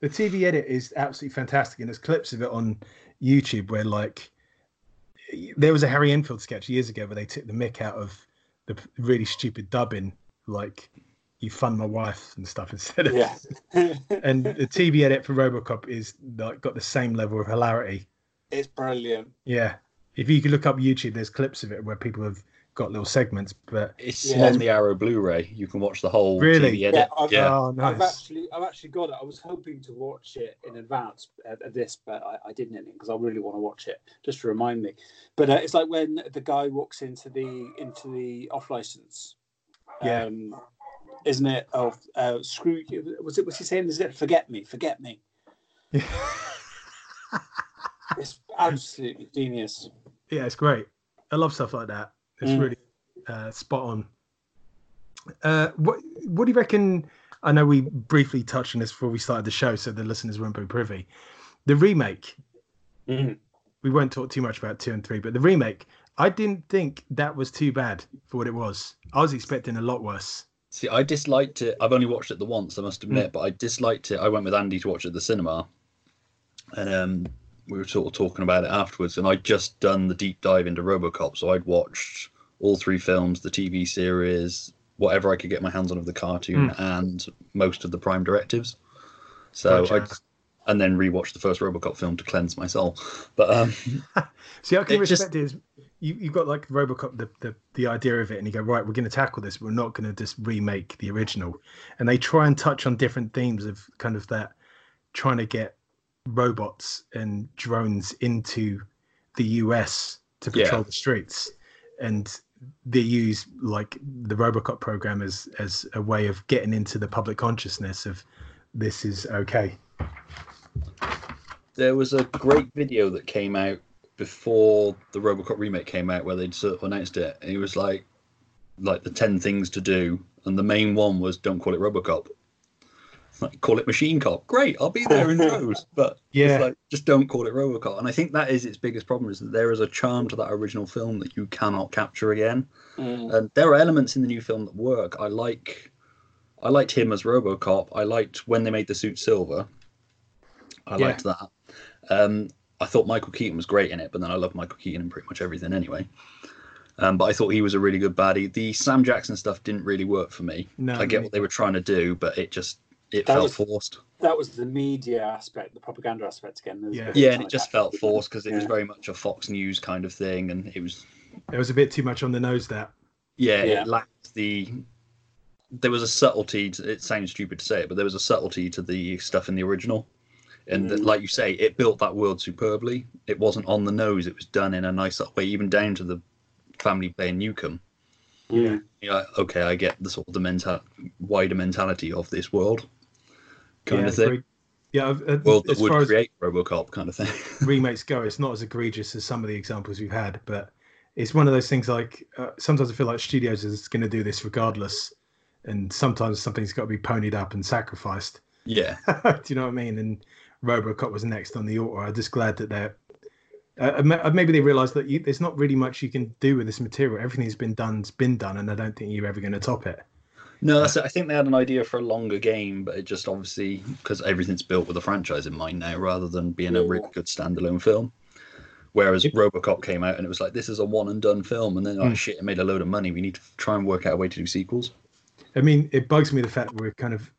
the tv edit is absolutely fantastic and there's clips of it on youtube where like there was a harry enfield sketch years ago where they took the mick out of the really stupid dubbing like you fund my wife and stuff instead of yeah. [laughs] And the tv edit for robocop is like got the same level of hilarity. It's brilliant. Yeah. If you could look up youtube there's clips of it where people have got little segments but It's Yeah. on the Arrow Blu-ray. You can watch the whole Really? TV edit. Yeah, I've- yeah. oh I've actually, I've actually got it. I was hoping to watch it in advance of of this, but I, I didn't because I really want to watch it just to remind me. But uh, it's like when the guy walks into the into the off license. Yeah. Um, isn't it? Oh, uh, screw you. Was it? Was he saying? Is it? Forget me. Forget me. Yeah. [laughs] It's absolutely genius. yeah it's great i love stuff like that it's Mm. really uh, spot on uh what what do you reckon i know we briefly touched on this before we started the show so the listeners won't be privy the remake Mm. we won't talk too much about two and three, but the remake, I didn't think that was too bad for what it was. I was expecting a lot worse. See, I disliked it. I've only watched it the once, I must admit, but I disliked it. I went with Andy to watch it at the cinema, and um, we were sort of talking about it afterwards. And I'd just done the deep dive into RoboCop, so I'd watched all three films, the TV series, whatever I could get my hands on of the cartoon, and most of the Prime directives. So Gotcha. I, and then rewatched the first RoboCop film to cleanse my soul. But um, [laughs] See, I can just- respect it. Is you you got like Robocop, the, the the idea of it, and you go right. We're going to tackle this. But we're not going to just remake the original. And they try and touch on different themes of kind of that, trying to get robots and drones into the US to Yeah. patrol the streets, and they use like the Robocop program as as a way of getting into the public consciousness of this is okay. there was a great video that came out before the RoboCop remake came out where they'd sort of announced it. And it was like, like the ten things to do, and the main one was don't call it RoboCop. Like call it Machine Cop. Great, I'll be there in [laughs] droves. But Yeah. it's like just don't call it RoboCop. And I think that is its biggest problem is that there is a charm to that original film that you cannot capture again. Mm. And there are elements in the new film that work. I like, I liked him as RoboCop. I liked when they made the suit silver. I Yeah. liked that. Um, I thought Michael Keaton was great in it, but then I love Michael Keaton in pretty much everything anyway. Um, but I thought he was a really good baddie. The Sam Jackson stuff didn't really work for me. No, I get what they were trying to do, but it just it That felt was- forced. That was the media aspect, the propaganda aspect again. There was a Yeah. Yeah, and it to just capture felt forced because it was very much a Fox News kind of thing, and it was It was a bit too much on the nose. That yeah, Yeah. it lacked the. There was a subtlety. To, it sounds stupid to say it, but there was a subtlety to the stuff in the original, and that, Mm. like you say, it built that world superbly. It wasn't on the nose. It was done in a nice way, even down to the family playing Nukem. Mm. Yeah, okay, I get the sort of the mental, wider mentality of this world, kind yeah, of thing. very- yeah. Uh, World that as would far as create RoboCop, kind of thing. [laughs] remakes go, it's not as egregious as some of the examples we've had, but it's one of those things. Like uh, sometimes I feel like studios is going to do this regardless, and sometimes something's got to be ponied up and sacrificed. yeah, [laughs] do you know what I mean? And RoboCop was next on the order. I'm just glad that they're. Uh, maybe they realise that you, there's not really much you can do with this material. Everything's been done's been done, and I don't think you're ever going to top it. No, that's it. I think they had an idea for a longer game, but it just obviously because everything's built with a franchise in mind now, rather than being a really good standalone film. Whereas RoboCop came out and it was like, this is a one and done film, and then oh Mm. shit, it made a load of money. We need to try and work out a way to do sequels. I mean, it bugs me the fact that we're kind of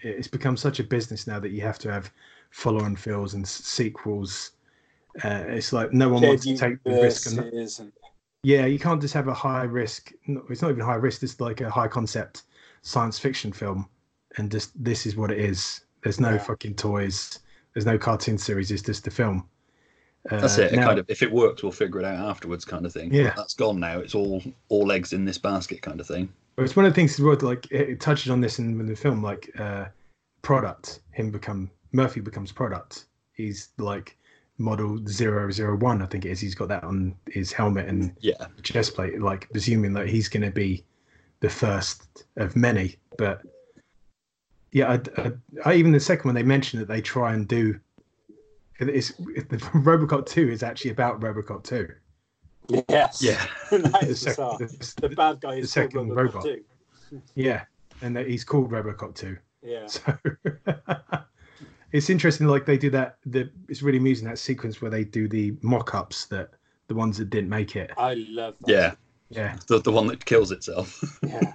it's become such a business now that you have to have follow-on films and sequels. Uh, it's like no one wants to take the risk. And and- yeah, you can't just have a high risk. It's not even high risk. It's like a high concept science fiction film, and just this is what it is. There's no Yeah. fucking toys. There's no cartoon series. It's just a film. Uh, That's it. it now- kind of if it works, we'll figure it out afterwards, kind of thing. Yeah. that's gone now. It's all all eggs in this basket, kind of thing. But it's one of the things as well. Like it, it touches on this in, in the film, like uh, product. Him become Murphy becomes product. He's like model 001, I think it is. He's got that on his helmet and Yeah, chest plate, like presuming that he's going to be the first of many. But yeah, I, I, I, even the second one they mentioned that they try and do. It's the [laughs] RoboCop two is actually about RoboCop two. Yes. Yeah. [laughs] That The is sec- the- the bad guy the is second called robot. too. Yeah, and that he's called RoboCop two. Yeah. So [laughs] it's interesting. Like they do that. The it's really amusing that sequence where they do the mock-ups that the ones that didn't make it. I love that. Yeah, Yeah, the, the one that kills itself. [laughs] Yeah.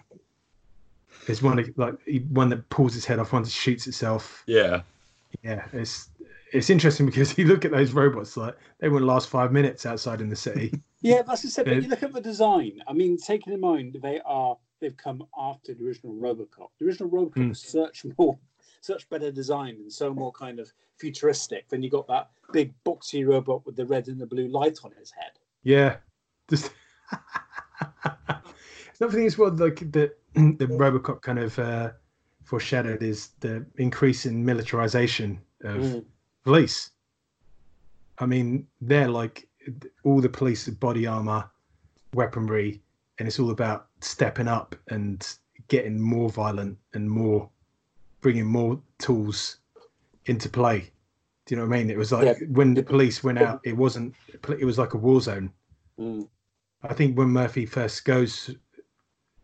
there's one that, like one that pulls its head off, one that shoots itself. yeah, Yeah, it's it's interesting because [laughs] you look at those robots like they wouldn't last five minutes outside in the city. [laughs] Yeah, that's just it. But you look at the design. I mean, taking in mind they are they've come after the original RoboCop. The original RoboCop Mm. was such more, such better designed and so more kind of futuristic. Then you got that big boxy robot with the red and the blue light on his head. Yeah, just another thing is what like the the RoboCop kind of uh, foreshadowed is the increase in militarization of Mm. police. I mean, they're like all the police body armor, weaponry, and it's all about stepping up and getting more violent and more bringing more tools into play. Do you know what I mean? It was like Yeah. when the police went out, it wasn't. It was like a war zone. Mm. I think when Murphy first goes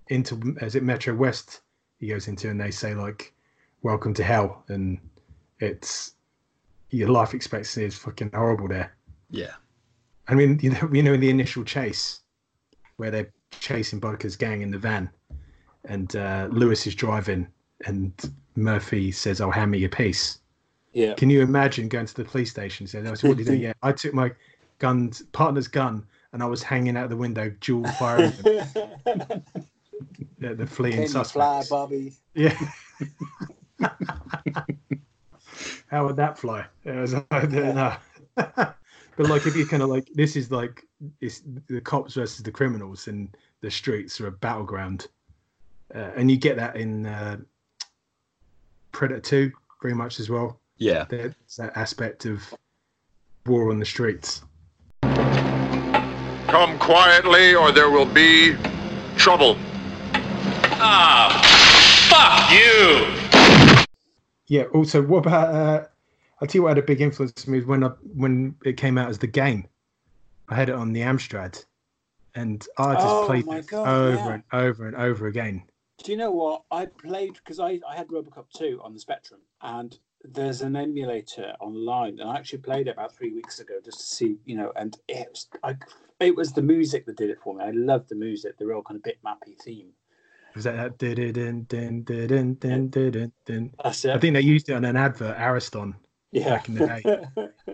into, is it Metro West? He goes into, and they say like, "Welcome to hell," and it's your life expectancy is fucking horrible there. yeah, I mean, you know, you know, in the initial chase, where they're chasing Bodka's gang in the van, and uh, Lewis is driving, and Murphy says, "I'll hand me your piece." Yeah. Can you imagine going to the police station and saying, "Oh, so what did you do?" [laughs] Yeah, I took my gun, partner's gun, and I was hanging out the window, dual firing them, the, the fleeing Can you fly. Bobby? Yeah. [laughs] How would that fly? It was, [laughs] I don't know. [laughs] but like, if you kind of like, this is like, it's the cops versus the criminals, and the streets are a battleground, uh, and you get that in uh, Predator Two very much as well. yeah. There's that aspect of war on the streets. Come quietly, or there will be trouble. Ah, fuck you! Yeah. Also, what about? Uh, I'll tell you what had a big influence on me is when I, when it came out as the game. I had it on the Amstrad, and I just Oh played it God, over yeah. and over and over again. Do you know what? I played because I, I had Robocop 2 on the Spectrum, and there's an emulator online, and I actually played it about three weeks ago just to see, you know, and it was I, it was the music that did it for me. I loved the music, the real kind of bitmappy theme. Was that uh, that. I think they used it on an advert, Ariston. Yeah. Back in the day.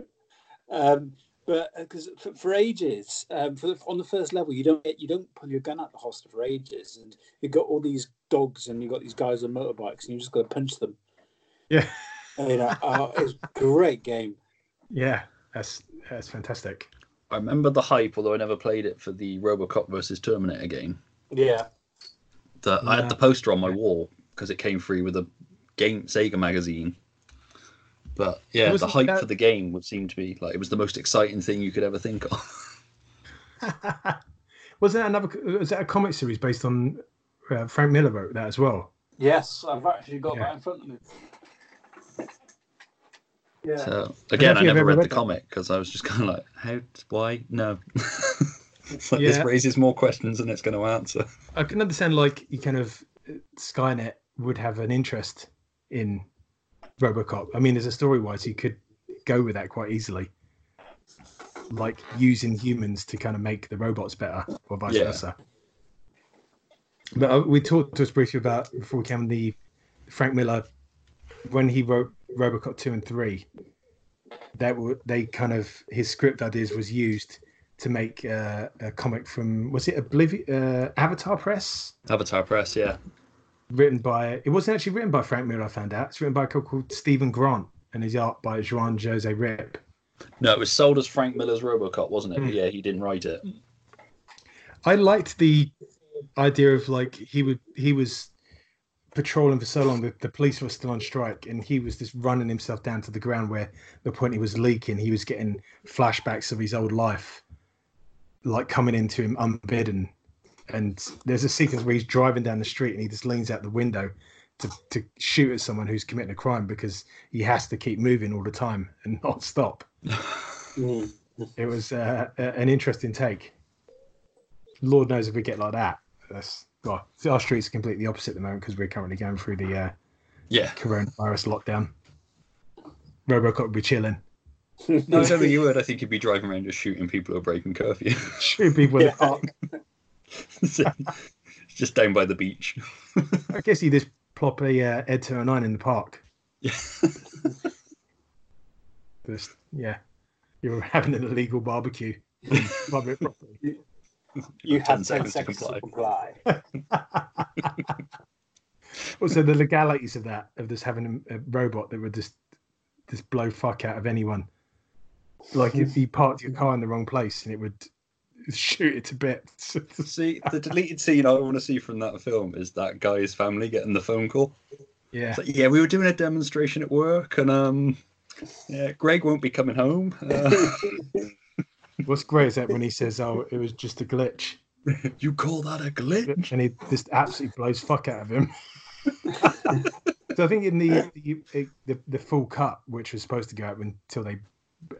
[laughs] um, but uh, because for, for, ages, um, for the, on the first level, you don't you don't pull your gun out the hostel for ages, and you got all these dogs, and you got these guys on motorbikes, and you just got to punch them. Yeah. you know, uh, it's great game. [laughs] Yeah, that's that's fantastic. I remember the hype, although I never played it for the RoboCop versus Terminator game. Yeah. That I had the poster on my wall because it came free with a game Sega magazine. But yeah, the Wasn't hype that- for the game would seem to be like it was the most exciting thing you could ever think of. [laughs] [laughs] Was that another? Was that a comic series based on uh, Frank Miller wrote that as well? Yes, I've actually got Yeah. that in front of me. Yeah. So again, I I've never read read the that. comic because I was just kind of like, how? Why? No. It's [laughs] like, This raises more questions than it's going to answer. I can understand like you kind of Skynet would have an interest in RoboCop. I mean, as a story wise, you could go with that quite easily, like using humans to kind of make the robots better, or vice Yeah. versa. But uh, we talked to us briefly about before we came the Frank Miller when he wrote RoboCop two and three. That were they kind of his script ideas was used to make uh, a comic from was it Oblivion uh, Avatar Press Avatar Press, yeah. written by it wasn't actually written by Frank Miller I found out it's written by a guy called Steven Grant and his art by Juan Jose Ryp No, it was sold as Frank Miller's RoboCop, wasn't it? But yeah, he didn't write it. I liked the idea of like he would he was patrolling for so long that the police were still on strike and he was just running himself down to the ground where the point he was leaking he was getting flashbacks of his old life like coming into him unbidden and there's a sequence where he's driving down the street and he just leans out the window to, to shoot at someone who's committing a crime because he has to keep moving all the time and [laughs] not stop. [laughs] It was uh, an interesting take. Lord knows if we get like that. That's well, our street's are completely opposite at the moment because we're currently going through the uh, Yeah. coronavirus lockdown. Robocop would be chilling, [laughs] No, I don't think you [laughs] would. I think you'd be driving around just shooting people who are breaking curfew. [laughs] shooting people in the park. just down by the beach. I guess you just plop a uh, Ed 209 in the park. Yeah. Just yeah, you're having an illegal barbecue. Public property. You Got 10 have 10 seconds to seconds to comply. comply. [laughs] [laughs] also, the legalities of that of just having a, a robot that would just just blow fuck out of anyone. Like if you parked your car in the wrong place and it would shoot it to bits. [laughs] See, the deleted scene I want to see from that film is that guy's family getting the phone call. yeah, It's like, yeah, we were doing a demonstration at work, and um, yeah, Greg won't be coming home. Uh, what's great is that when he says, "Oh, it was just a glitch," [laughs] you call that a glitch? and he just absolutely blows fuck out of him. [laughs] so I think in the, the the the full cut, which was supposed to go out until they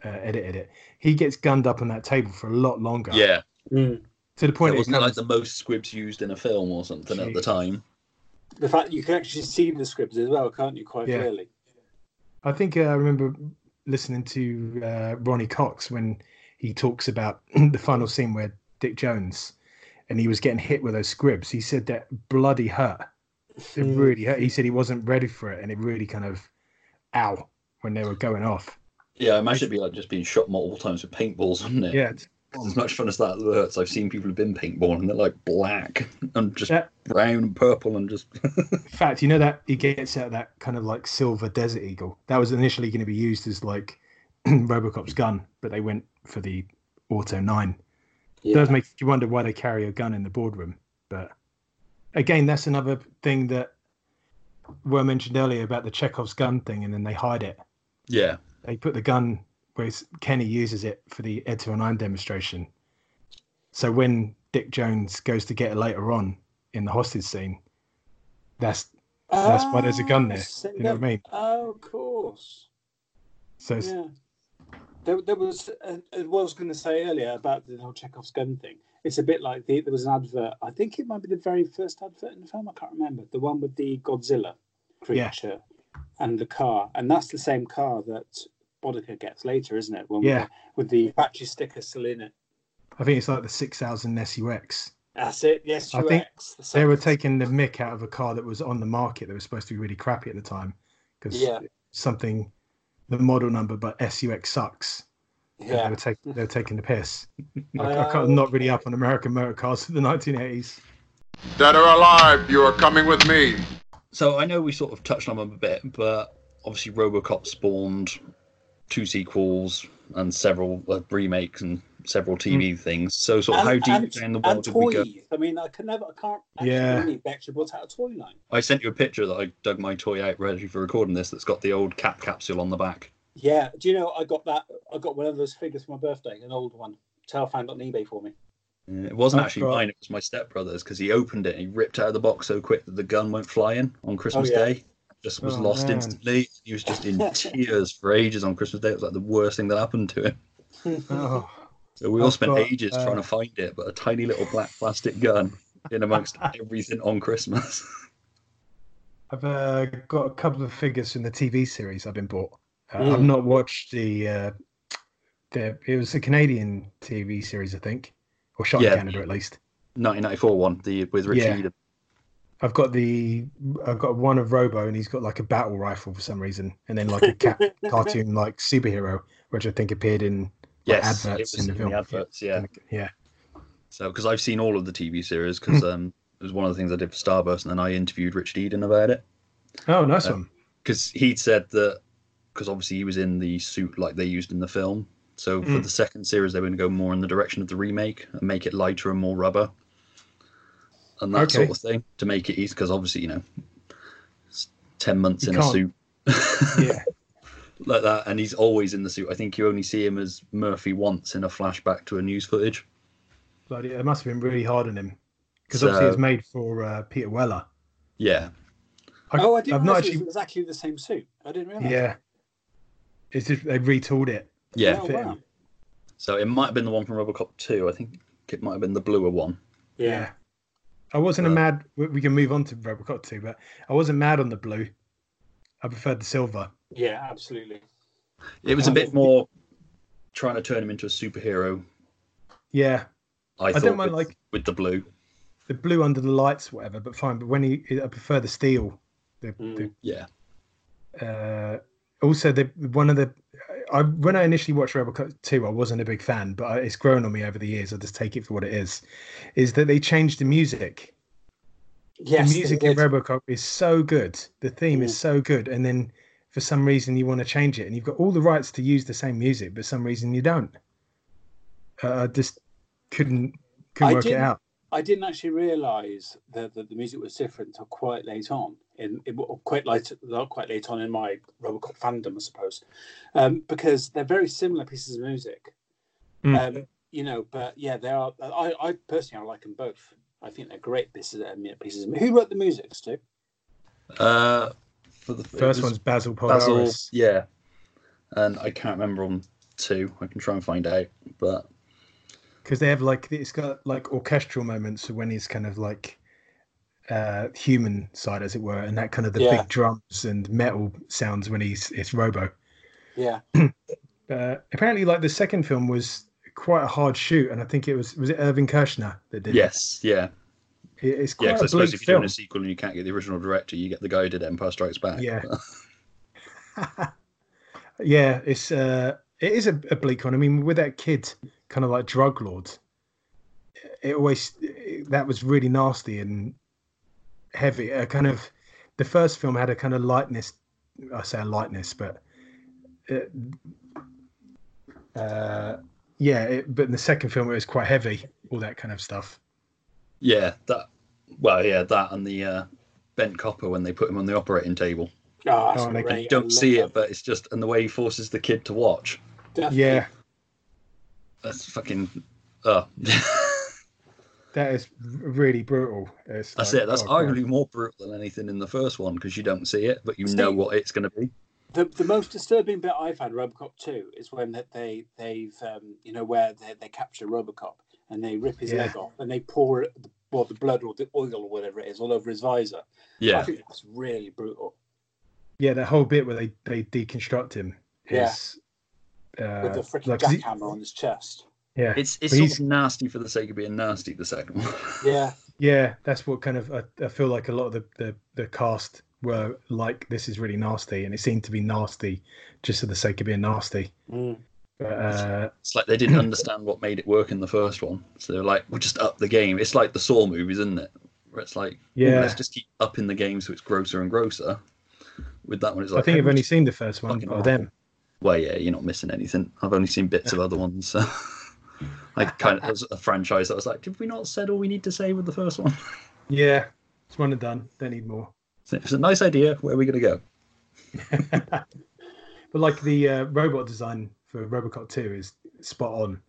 uh, edited it, he gets gunned up on that table for a lot longer. Yeah, Mm. to the point it it wasn't it like the most squibs used in a film or something at the time. The fact you can actually see the squibs as well, can't you? Quite Yeah. clearly. I think uh, I remember listening to uh, Ronny Cox when he talks about [clears throat] the final scene where Dick Jones and he was getting hit with those squibs. He said that bloody hurt. It Mm. really hurt. He said he wasn't ready for it, and it really kind of ow when they were going off. Yeah, I imagine it'd be like just being shot multiple times with paintballs, wouldn't it? Yeah, it's- As much fun as that hurts, I've seen people who've been paintball and they're like black and just Yeah. brown and purple and just. [laughs] in fact, you know that he gets out that kind of like silver Desert Eagle. That was initially going to be used as like [clears throat] RoboCop's gun, but they went for the Auto Nine. It does make you wonder why they carry a gun in the boardroom. But again, that's another thing that were mentioned earlier about the Chekhov's gun thing, and then they hide it. Yeah. They put the gun where Kinney uses it for the Ed 209 demonstration. So when Dick Jones goes to get it later on in the hostage scene, that's that's why there's a gun there. Ah, You know what I mean? Oh, of course. So it's, Yeah. There, there was uh, what I was going to say earlier about the whole Chekhov's gun thing. It's a bit like the, there was an advert. I think it might be the very first advert in the film. I can't remember the one with the Godzilla Yeah. creature and the car, and that's the same car that Boddicker gets later, isn't it? When Yeah. with the battery sticker still in it. I think it's like the 6000 SUX. That's it. Yes, I think the They were taking the mick out of a car that was on the market that was supposed to be really crappy at the time because Yeah. something, the model number, but SUX sucks. And They Yeah. were taking they were taking the piss. [laughs] I, I can't, I'm not really up on American motor cars of the 1980s. Dead or alive, you are coming with me. So I know we sort of touched on them a bit, but obviously RoboCop spawned two sequels and several uh, remakes and several TV things. So sort of how deep down the well and did we go? I mean, I can never, I can't actually Yeah. believe they actually brought out a toy line. I sent you a picture that I dug my toy out ready for recording this. That's got the old cap capsule on the back. Yeah, do you know I got that? I got one of those figures for my birthday, an old one. Tal found on eBay for me. Uh, It wasn't I've actually got- mine; it was my stepbrother's because he opened it and he ripped out of the box so quick that the gun went flying on Christmas yeah. Day. Just was Oh, lost man. instantly. He was just in [laughs] tears for ages on Christmas Day. It was like the worst thing that happened to him. Oh, [laughs] So we all I've spent got, ages uh, trying to find it, but a tiny little black plastic gun in amongst [laughs] everything on Christmas. [laughs] I've uh, got a couple of figures from the TV series I've been bought. Uh, Mm. I've not watched the uh, the it was a Canadian TV series I think, or shot Yeah. in Canada at least. 1994 one, the with Richie Yeah. Eden. I've got the I've got one of Robo and he's got like a battle rifle for some reason, and then like a cat [laughs] cartoon like superhero, which I think appeared in Yes, it adverts was in the film. the adverts, yeah. yeah. So because I've seen all of the TV series, because um, it was one of the things I did for Starburst, and then I interviewed Richard Eden about it. Oh, nice Uh, one. because he'd said that because obviously he was in the suit like they used in the film. So for Mm. the second series, they were going to go more in the direction of the remake and make it lighter and more rubber, and that Okay. sort of thing to make it easy. Because obviously, you know, ten months You in a can't- suit [laughs] Yeah. Like that, and he's always in the suit. I think you only see him as Murphy once in a flashback to a news footage. Bloody, it must have been really hard on him because So- obviously it's made for uh, Peter Weller. Yeah, I, oh, I didn't I've not realize it actually. was exactly the same suit. I didn't realize. Yeah, it's just they retooled it. Yeah. Oh, wow. So it might have been the one from Robocop 2. I think it might have been the bluer one. Yeah. I wasn't a mad. we- We can move on to Robocop 2, but I wasn't mad on the blue. I preferred the silver. Yeah, absolutely. It was a Oh. bit more trying to turn him into a superhero. Yeah, I, don't thought mind, with, like- with the blue. the blue under the lights, whatever. But fine. But when he, I prefer the steel. The, Mm. Yeah. uh, also the one of the. I when I initially watched Robocop 2, I wasn't a big fan, but I, it's grown on me over the years. I just take it for what it is. Is that they changed the music. Yes, the music in did. RoboCop is so good. The theme is Mm. so good, and then for some reason you want to change it, and you've got all the rights to use the same music, but for some reason you don't. Uh, I just couldn't couldn't I work it out. I didn't actually realise that, that the music was different until quite late on. In it, quite late, not quite late on in my Robocop fandom, I suppose, um, because they're very similar pieces of music. Mm. Um, you know, but yeah, they are. I, I personally, I like them both. I think they're great pieces. Of, pieces. Of, who wrote the music, Stu? Uh, for the First was one's Basil Basil, Poledouris. yeah. And I can't remember on two. I can try and find out. But because they have like it's got like orchestral moments when he's kind of like uh human side as it were and that kind of the Yeah. big drums and metal sounds when he's it's robo Yeah, [clears throat] uh, apparently like the second film was quite a hard shoot and i think it was was it irvin kershner that did it? yes, yeah. it it, it's Yeah, quite because I a suppose if you're doing a sequel and you can't get the original director, you get the guy who did Empire Strikes Back. Yeah. [laughs] [laughs] yeah it's uh it is a, a bleak one i mean with that kid kind of like drug lord it always that was really nasty and heavy uh, kind of the first film had a kind of lightness i say a lightness but it, uh yeah it, but in the second film it was quite heavy all that kind of stuff yeah, that. Well, yeah, that and the uh, bent copper when they put him on the operating table. oh, that's Oh, great. You don't love see that. it, but it's just and the way he forces the kid to watch. Definitely. yeah That's fucking. Uh, [laughs] that is really brutal it's that's like, it. That's oh, God. arguably more brutal than anything in the first one because you don't see it, but you See- know what it's going to be. The, the most disturbing bit I've had Robocop 2 is when that they they've um, you know where they, they capture Robocop and they rip his Yeah. leg off and they pour it, well the blood or the oil or whatever it is all over his visor. I Yeah, think that's really brutal. yeah that whole bit where they they deconstruct him Yeah. uh, With the freaking like, 'cause he- on his chest. yeah it's it's But sort he's- of nasty for the sake of being nasty. The second one. [laughs] Yeah, yeah that's what kind of I, I feel like a lot of the, the the cast were like this is really nasty and it seemed to be nasty just for the sake of being nasty Mm. Uh It's like they didn't understand what made it work in the first one, so they're like, "We'll just up the game." It's like the Saw movies, isn't it? Where it's like, Yeah. let's just keep upping the game so it's grosser and grosser." With that one, it's like, i think i've only seen the first one of them Well, yeah, you're not missing anything. I've only seen bits of other ones. So. [laughs] Like kind of, was a franchise that was like, did we not said all we need to say with the first one? [laughs] yeah it's one and done don't need more It's a nice idea. Where are we going to go? [laughs] but like the uh, robot design for robocop 2 is spot on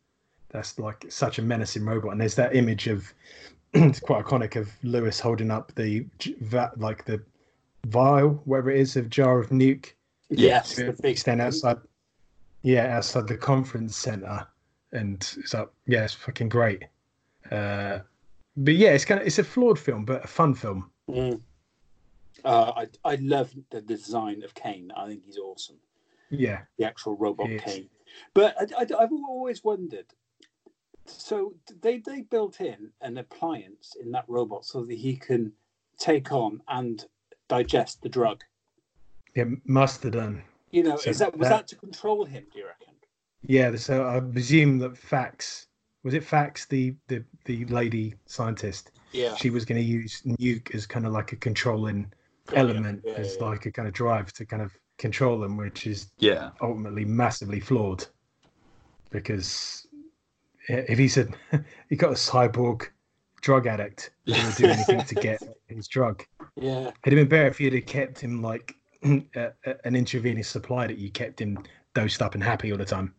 that's like such a menacing robot and there's that image of [clears throat] it's quite iconic of lewis holding up the j- like the vial whatever it is of jar of nuke yes, to the big outside yeah outside the conference center and it's like yeah it's fucking great uh but yeah it's kind of it's a flawed film but a fun film Mm. Uh, I I love the design of Kane. I think he's awesome. yeah the actual robot Kane. But I, I, I've always wondered. So they they built in an appliance in that robot so that he can take on and digest the drug. yeah must have done You know, So is that was that- that to control him? Do you reckon? yeah so i presume that faxx was it faxx the the the lady scientist Yeah. she was going to use nuke as kind of like a controlling element Yeah, as yeah. like a kind of drive to kind of control them which is Yeah, ultimately massively flawed because if he said [laughs] he got a cyborg drug addict who would do anything to get [laughs] his drug Yeah. it'd have been better if you'd have kept him like [clears throat] a, a- an intravenous supply that you kept him dosed up and happy all the time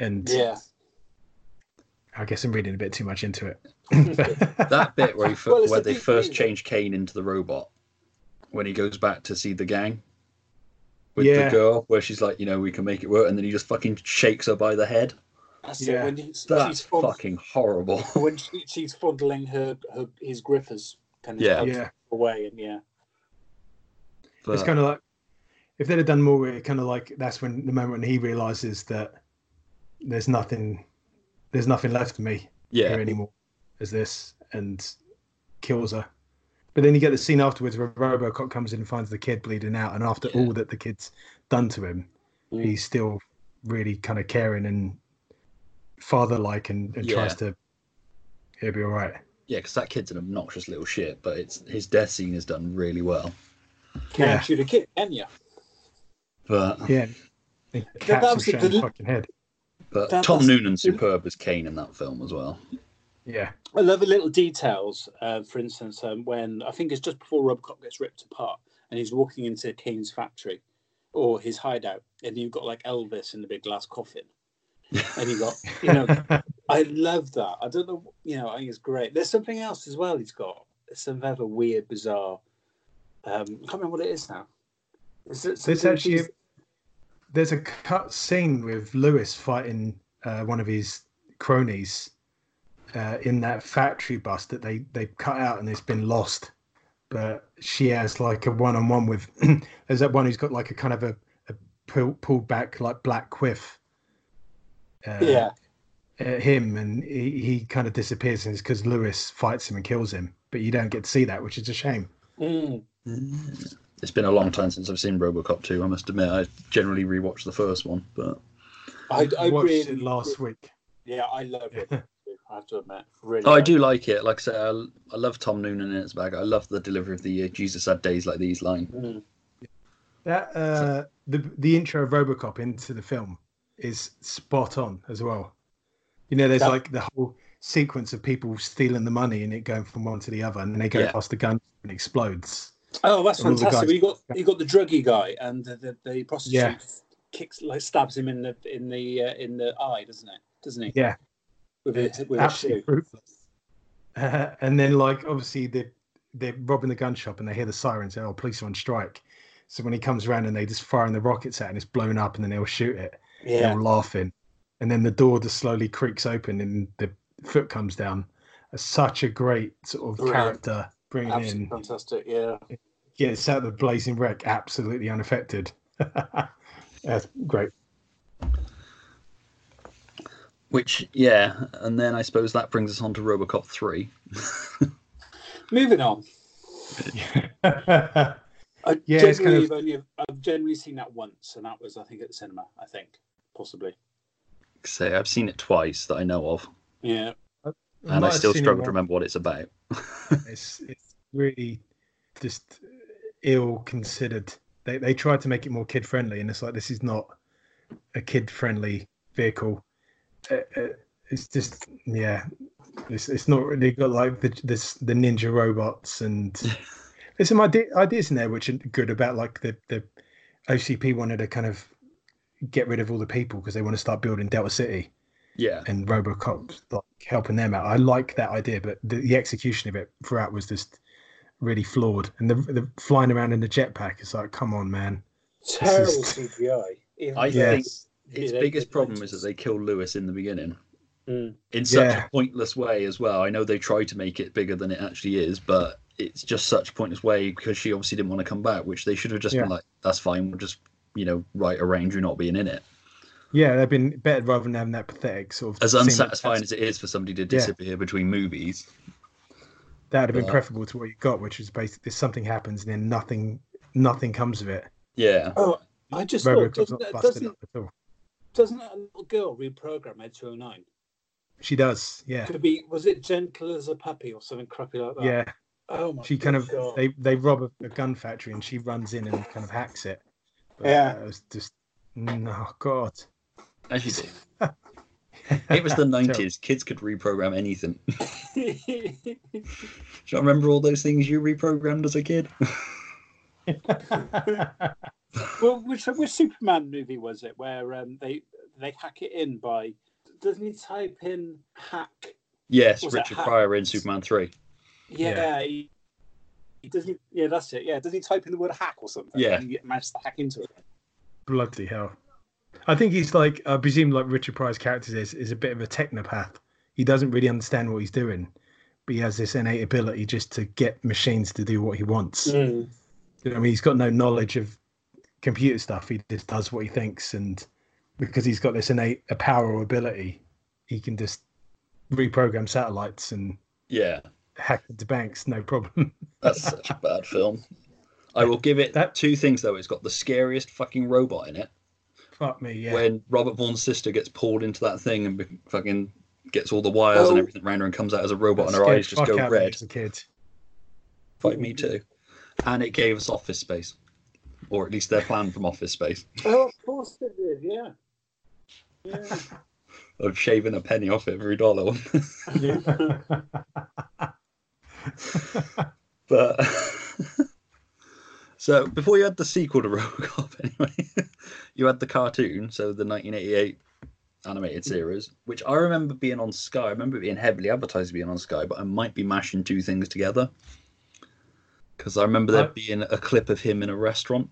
and Yeah. i guess i'm reading a bit too much into it [laughs] that bit where he Well, where a they big first thing. changed Kane into the robot, when he goes back to see the gang with Yeah. the girl, where she's like, you know, we can make it work, and then he just fucking shakes her by the head. That's Yeah. it. When he's, That's she's fond- fucking horrible. [laughs] when she, she's fondling her, her his griffers kind of Yeah. Yeah. away, and yeah, But, It's kind of like if they'd have done more, it kind of like that's when the moment when he realizes that there's nothing, there's nothing left of me yeah, here anymore as this, and kills her. But then you get the scene afterwards where RoboCop comes in and finds the kid bleeding out, and after Yeah. all that the kid's done to him, Mm. he's still really kind of caring and father-like, and, and tries to. He'll be all right. yeah, because that kid's an obnoxious little shit, but it's his death scene is done really well. can't Yeah. shoot a kid, can you? But Yeah. The that was a the- fucking head. but That- Tom that's- Noonan's superb as Kane in that film as well. Yeah. I love the little details. Uh, for instance, um, when I think it's just before Robocop gets ripped apart, and he's walking into Kane's factory or his hideout, and you've got like Elvis in the big glass coffin, and you got you know [laughs] I love that. I don't know, you know, I think it's great. There's something else as well. He's got some other weird, bizarre. Um, I can't remember what it is now. Is it There's actually he's- there's a cut scene with Lewis fighting uh, one of his cronies uh, in that factory bus that they they cut out and it's been lost. But she has like a one on one with [clears throat] there's that one who's got like a kind of a, a pull, pulled back like black quiff. Uh, yeah, at him and he, he kind of disappears and it's because Lewis fights him and kills him. But you don't get to see that, which is a shame. Mm. It's been a long time since I've seen RoboCop 2. I must admit, I generally rewatch the first one, but I, I watched really, it last week. yeah, I love it. [laughs] I have to admit, really. oh, I do like it. Like I said, I, I love Tom Noonan in its bag. I love the delivery of the uh, "Jesus had days like these" line. it. Mm. That uh, the the intro of RoboCop into the film is spot on as well. You know, there's That- like the whole sequence of people stealing the money and it going from one to the other, and then they go Yeah. past the gun and it explodes. Oh, that's And fantastic! guys- You got you got the druggy guy and the, the, the prostitute Yeah. kicks like stabs him in the in the uh, in the eye, doesn't it? Doesn't he? Yeah, With a, with absolutely ruthless. Uh, [laughs] and then, like, obviously, they they're robbing the gun shop and they hear the sirens. Oh, police are on strike. So when he comes around and they just firing the rockets at and it's blown up and then they'll shoot it. They're Yeah, all laughing. And then the door just slowly creaks open and the foot comes down. It's such a great sort of character bringing absolutely in. fantastic. Yeah, Gets out of the blazing wreck absolutely unaffected. [laughs] That's great. Which, yeah, and then I suppose that brings us on to RoboCop 3. [laughs] moving on. [laughs] I Yeah, it's kind generally of- have only I've generally seen that once, and that was I think at the cinema. I think possibly. Say, I've seen it twice that I know of, Yeah, uh, and I have still seen it struggle to remember what it's about. [laughs] it's it's really just ill considered. They they tried to make it more kid friendly, and it's like this is not a kid friendly vehicle. Uh, uh, it's just yeah, it's it's not really got like the this the ninja robots and [laughs] there's some idea, ideas in there which are good about like the the OCP wanted to kind of get rid of all the people because they want to start building Delta City Yeah, and RoboCop like helping them out. I like that idea, but the, the execution of it throughout was just really flawed. And the, the flying around in the jetpack is like, come on, man. terrible is- CGI. I though think Yes. Its they- biggest they- problem is that they kill Lewis in the beginning Mm. in such Yeah. a pointless way as well. I know they try to make it bigger than it actually is, but it's just such a pointless way because she obviously didn't want to come back, which they should have just Yeah. been like, "That's fine, we'll just you know write around you not being in it." Yeah, they've been better rather than having that pathetic sort of As unsatisfying as it is for somebody to Yeah. disappear between movies, that would have been Yeah. preferable to what you got, which is basically something happens and then nothing nothing comes of it. yeah, Oh, I just thought doesn't not that, busted doesn't, up at all. Doesn't a little girl reprogram Ed 209 She does, yeah. to be was it gentle as a puppy or something crappy like that? Yeah, Oh my she kind of they they rob a, a gun factory and she runs in and kind of hacks it. But, Yeah. uh, it was just no god. as you do. [laughs] It was the nineties. Kids could reprogram anything. [laughs] Do you remember all those things you reprogrammed as a kid? [laughs] well, which which Superman movie was it where um, they they hack it in by doesn't he type in hack? Yes, Was Richard Pryor in Superman three. Yeah, Yeah. He, doesn't. Yeah, that's it. Yeah, doesn't he type in the word hack or something? Yeah. and he manages to hack into it. Bloody hell. I think he's like, I presume, like Richard Pryor's character is, is a bit of a technopath. He doesn't really understand what he's doing, but he has this innate ability just to get machines to do what he wants. You know I mean, he's got no knowledge of computer stuff. He just does what he thinks, and because he's got this innate a power or ability, he can just reprogram satellites and Yeah, hack into banks, no problem. [laughs] that's such a bad film. I will give it That- two things though. It's got the scariest fucking robot in it. Fuck me, yeah. When Robert Vaughn's sister gets pulled into that thing and be- fucking gets all the wires and Oh. everything around her and comes out as a robot and her eyes just go out me red. As a kid. Fight me too. And it gave us Office Space, or at least their plan from Office Space Oh, of course it did. Yeah. Yeah. of shaving a penny off every dollar. [laughs] but [laughs] so before you had the sequel to RoboCop, [laughs] anyway, you had the cartoon, so the 1988 animated series, which I remember being on Sky. I remember it being heavily advertised being on Sky, but I might be mashing two things together because I remember there I- being a clip of him in a restaurant.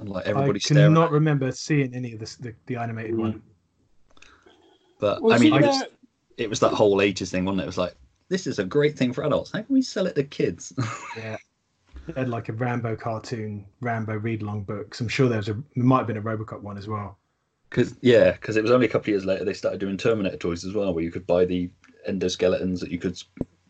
And like I everybody staring. cannot at remember seeing any of this, the, the animated one. But I mean, he it was, there- it was that whole 80s thing, wasn't it? It was like, this is a great thing for adults. How can we sell it to kids? [laughs] Yeah. They had like a Rambo cartoon, Rambo read along books. I'm sure there was a, there might have been a Robocop one as well. Because yeah, because it was only a couple of years later they started doing Terminator toys as well, where you could buy the endoskeletons that you could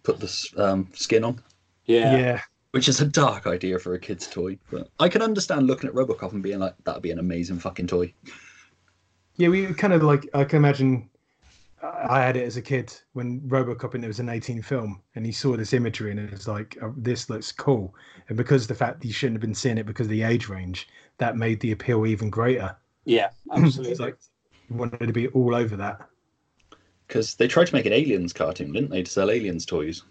put the um, skin on, Yeah. Yeah. which is a dark idea for a kid's toy. But I can understand looking at RoboCop and being like, that'd be an amazing fucking toy. Yeah, we kind of like, I can imagine I I had it as a kid when Robocop and it was an 18 film and he saw this imagery and it was like, oh, this looks cool. And because of the fact that you shouldn't have been seeing it because of the age range, that made the appeal even greater. Yeah. [laughs] It's Absolutely. like, you wanted to be all over that. Because they tried to make an Aliens cartoon, didn't they, to sell Aliens toys?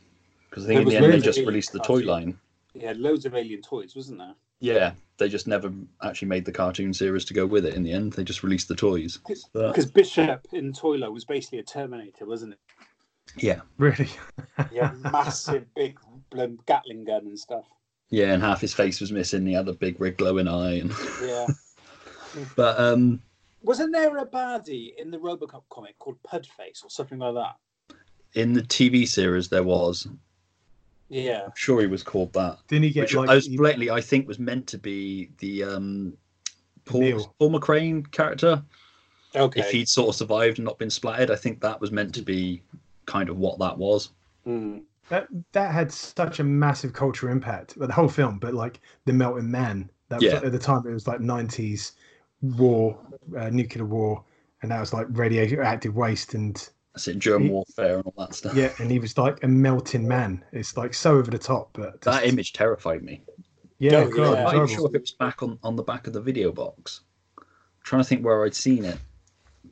Because I think in the end they just released the toy cartoon. line. yeah. Loads of alien toys, wasn't there? Yeah, they just never actually made the cartoon series to go with it. In the end, they just released the toys. But Because Bishop in Toylo was basically a Terminator, wasn't it? yeah, Really? Yeah. [laughs] Massive, big blown Gatling gun and stuff. yeah, and half his face was missing. He had a big red glowing eye, and [laughs] Yeah. but um, Wasn't there a baddie in the Robocop comic called Pudface or something like that? in the TV series there was. Yeah. I'm sure he was called that. Didn't he get Which like. I was he- blatantly, I think, was meant to be the um, Paul, Neil. Paul McCrane character. Okay. If he'd sort of survived and not been splattered, I think that was meant to be kind of what that was. Mm. that that had such a massive cultural impact but the whole film but like the melting man that was Yeah. at the time it was like 90s war uh, nuclear war and that was like radioactive waste and That's it, germ warfare and all that stuff. yeah and he was like a melting man it's like so over the top but That image terrified me. yeah, Oh, God, yeah. I'm not sure if it was back on, on the back of the video box. I'm trying to think where I'd seen it,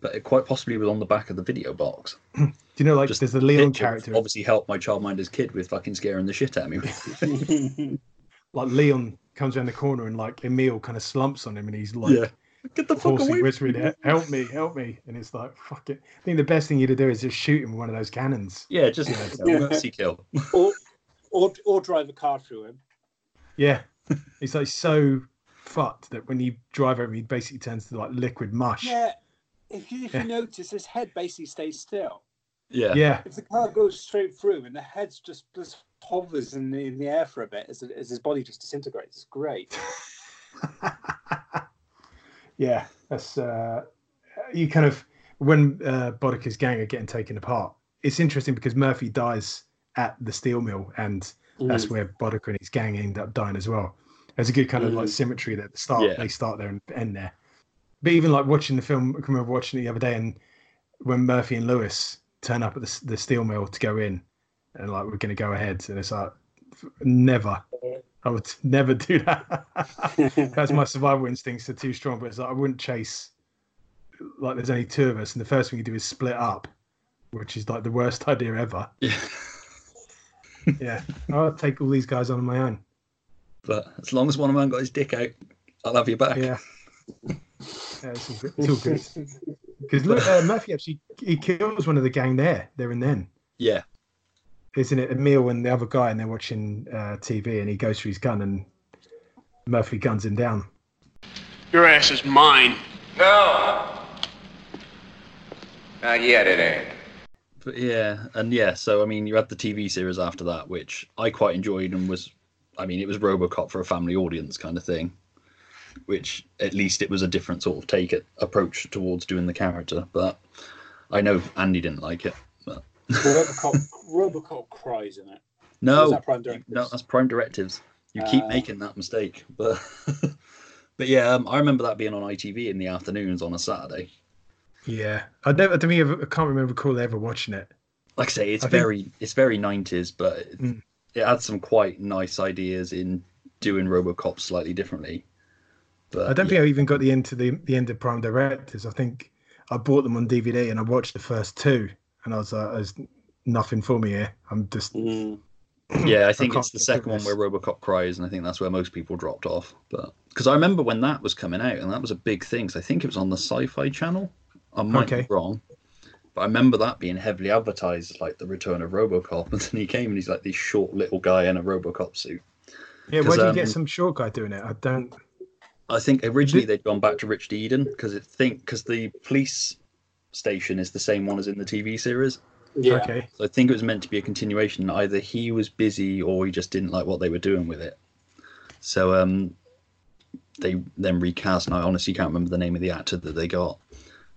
but it quite possibly was on the back of the video box. [clears throat] do you know like Just there's the leon character obviously helped my childminder's kid with fucking scaring the shit out of me. [laughs] like leon comes around the corner and like emil kind of slumps on him and he's like yeah, get the fuck hoarsely away! whispering help me help me and it's like fuck it i think the best thing you to do is just shoot him with one of those cannons Yeah, just Yeah. mercy kill. [laughs] or, or, or drive a car through him. Yeah, he's like so fucked that when you drive over, him, he basically turns to like liquid mush. Yeah. If you, if Yeah. you notice, his head basically stays still. Yeah, yeah, If the car goes straight through and the head's just, just hovers in the, in the air for a bit as, as his body just disintegrates, it's great. [laughs] yeah. That's uh, you kind of when uh, Boddicker's gang are getting taken apart. It's interesting because Murphy dies at the steel mill, and that's Mm. where Bodica and his gang end up dying as well. There's a good kind of like Mm. symmetry there at the start. Yeah. They start there and end there. But even like watching the film, I can remember watching it the other day, and when Murphy and Lewis turn up at the, the steel mill to go in, and like we're going to go ahead, and it's like never. I would [laughs] never do that. [laughs] That's my survival instincts are too strong. But it's like I wouldn't chase. Like there's only two of us, and the first thing you do is split up, which is like the worst [laughs] idea ever. yeah. Yeah, I'll take all these guys on my own. But as long as one of them got his dick out, I'll have you back. Yeah. yeah it's, all good. it's all good. Because look, uh, Murphy actually he kills one of the gang there, there and then. Yeah. Isn't it Emil and the other guy, and they're watching uh, TV, and he goes for his gun, and Murphy guns him down. Your ass is mine. No. Not yet, it ain't. But yeah, and yeah, so I mean, you had the TV series after that, which I quite enjoyed and was, I mean, it was RoboCop for a family audience kind of thing, which at least it was a different sort of take it approach towards doing the character. But I know Andy didn't like it. But Robocop, Robocop cries in it. no, that Prime Directives? no, that's Prime Directives. You keep Uh, making that mistake, but [laughs] but yeah, um, I remember that being on ITV in the afternoons on a Saturday. Yeah, I never, I don't think I can't remember recall ever watching it. like I say, it's I think- very it's very nineties, but it, Mm. it had some quite nice ideas in doing RoboCop slightly differently. But I don't yeah, think I even got the end to the the end of Prime Directives. I think I bought them on DVD and I watched the first two, and I was like, "There's nothing for me here. I'm just Mm. [clears throat] yeah, I think can't it's the second one where RoboCop cries, and I think that's where most people dropped off. But because I remember when that was coming out, and that was a big thing. So I think it was on the Sci-Fi Channel. I might Okay. be wrong, but I remember that being heavily advertised like the return of RoboCop, [laughs] and then he came and he's like this short little guy in a RoboCop suit. Yeah, where do you um, get some short guy doing it? I don't. I think originally they'd gone back to Richard Eden because it think because the police station is the same one as in the TV series. Yeah. Okay. So I think it was meant to be a continuation. Either he was busy or he just didn't like what they were doing with it. So um, they then recast, and I honestly can't remember the name of the actor that they got.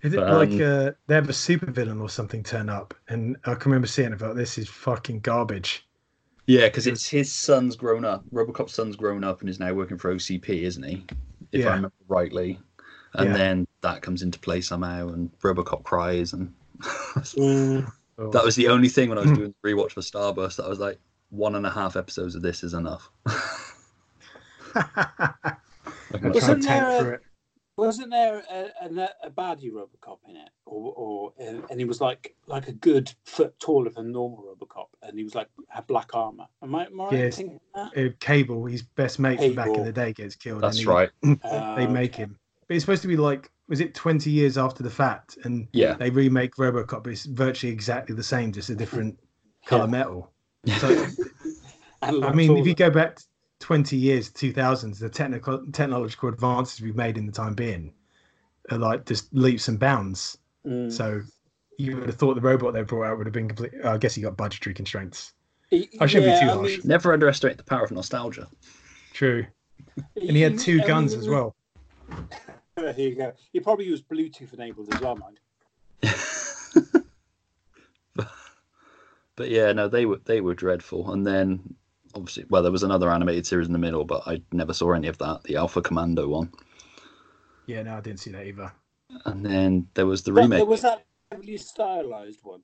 Is it But, like um, uh, they have a supervillain or something turn up, and I can remember seeing it, but this is fucking garbage. Yeah, because it's his son's grown up. Robocop's son's grown up and is now working for OCP, isn't he? If Yeah. I remember rightly. And Yeah. then that comes into play somehow, and Robocop cries, and [laughs] Mm. That was the only thing when I was doing the rewatch for Starburst that I was like, one and a half episodes of this is enough. [laughs] Like, Wasn't there a- for it. Wasn't there a, a, a baddie Robocop in it, or, or and and he was like like a good foot taller than normal Robocop, and he was like had black armor. Am I, am I right thinking that? Uh, Cable, his best mate from back in the day, gets killed. That's he- right. Uh, [laughs] they make him. But it's supposed to be like, was it 20 years after the fact? And Yeah. they remake Robocop, but it's virtually exactly the same, just a different color Yeah. metal. So, [laughs] and I mean, if you go back 20 years, 2000s, the technical technological advances we've made in the time being are like just leaps and bounds. Mm. So you would have thought the robot they brought out would have been complete. I guess you got budgetary constraints. i shouldn't be yeah, too I harsh. mean, Never underestimate the power of nostalgia. True. And he had two I guns mean, as well. There you go. He probably used Bluetooth enabled as well, mind. [laughs] But yeah, no, they were they were dreadful. And then obviously, well, there was another animated series in the middle, but I never saw any of that. The Alpha Commando one, Yeah, no, I didn't see that either. and then there was the But remake. there was that heavily stylized one.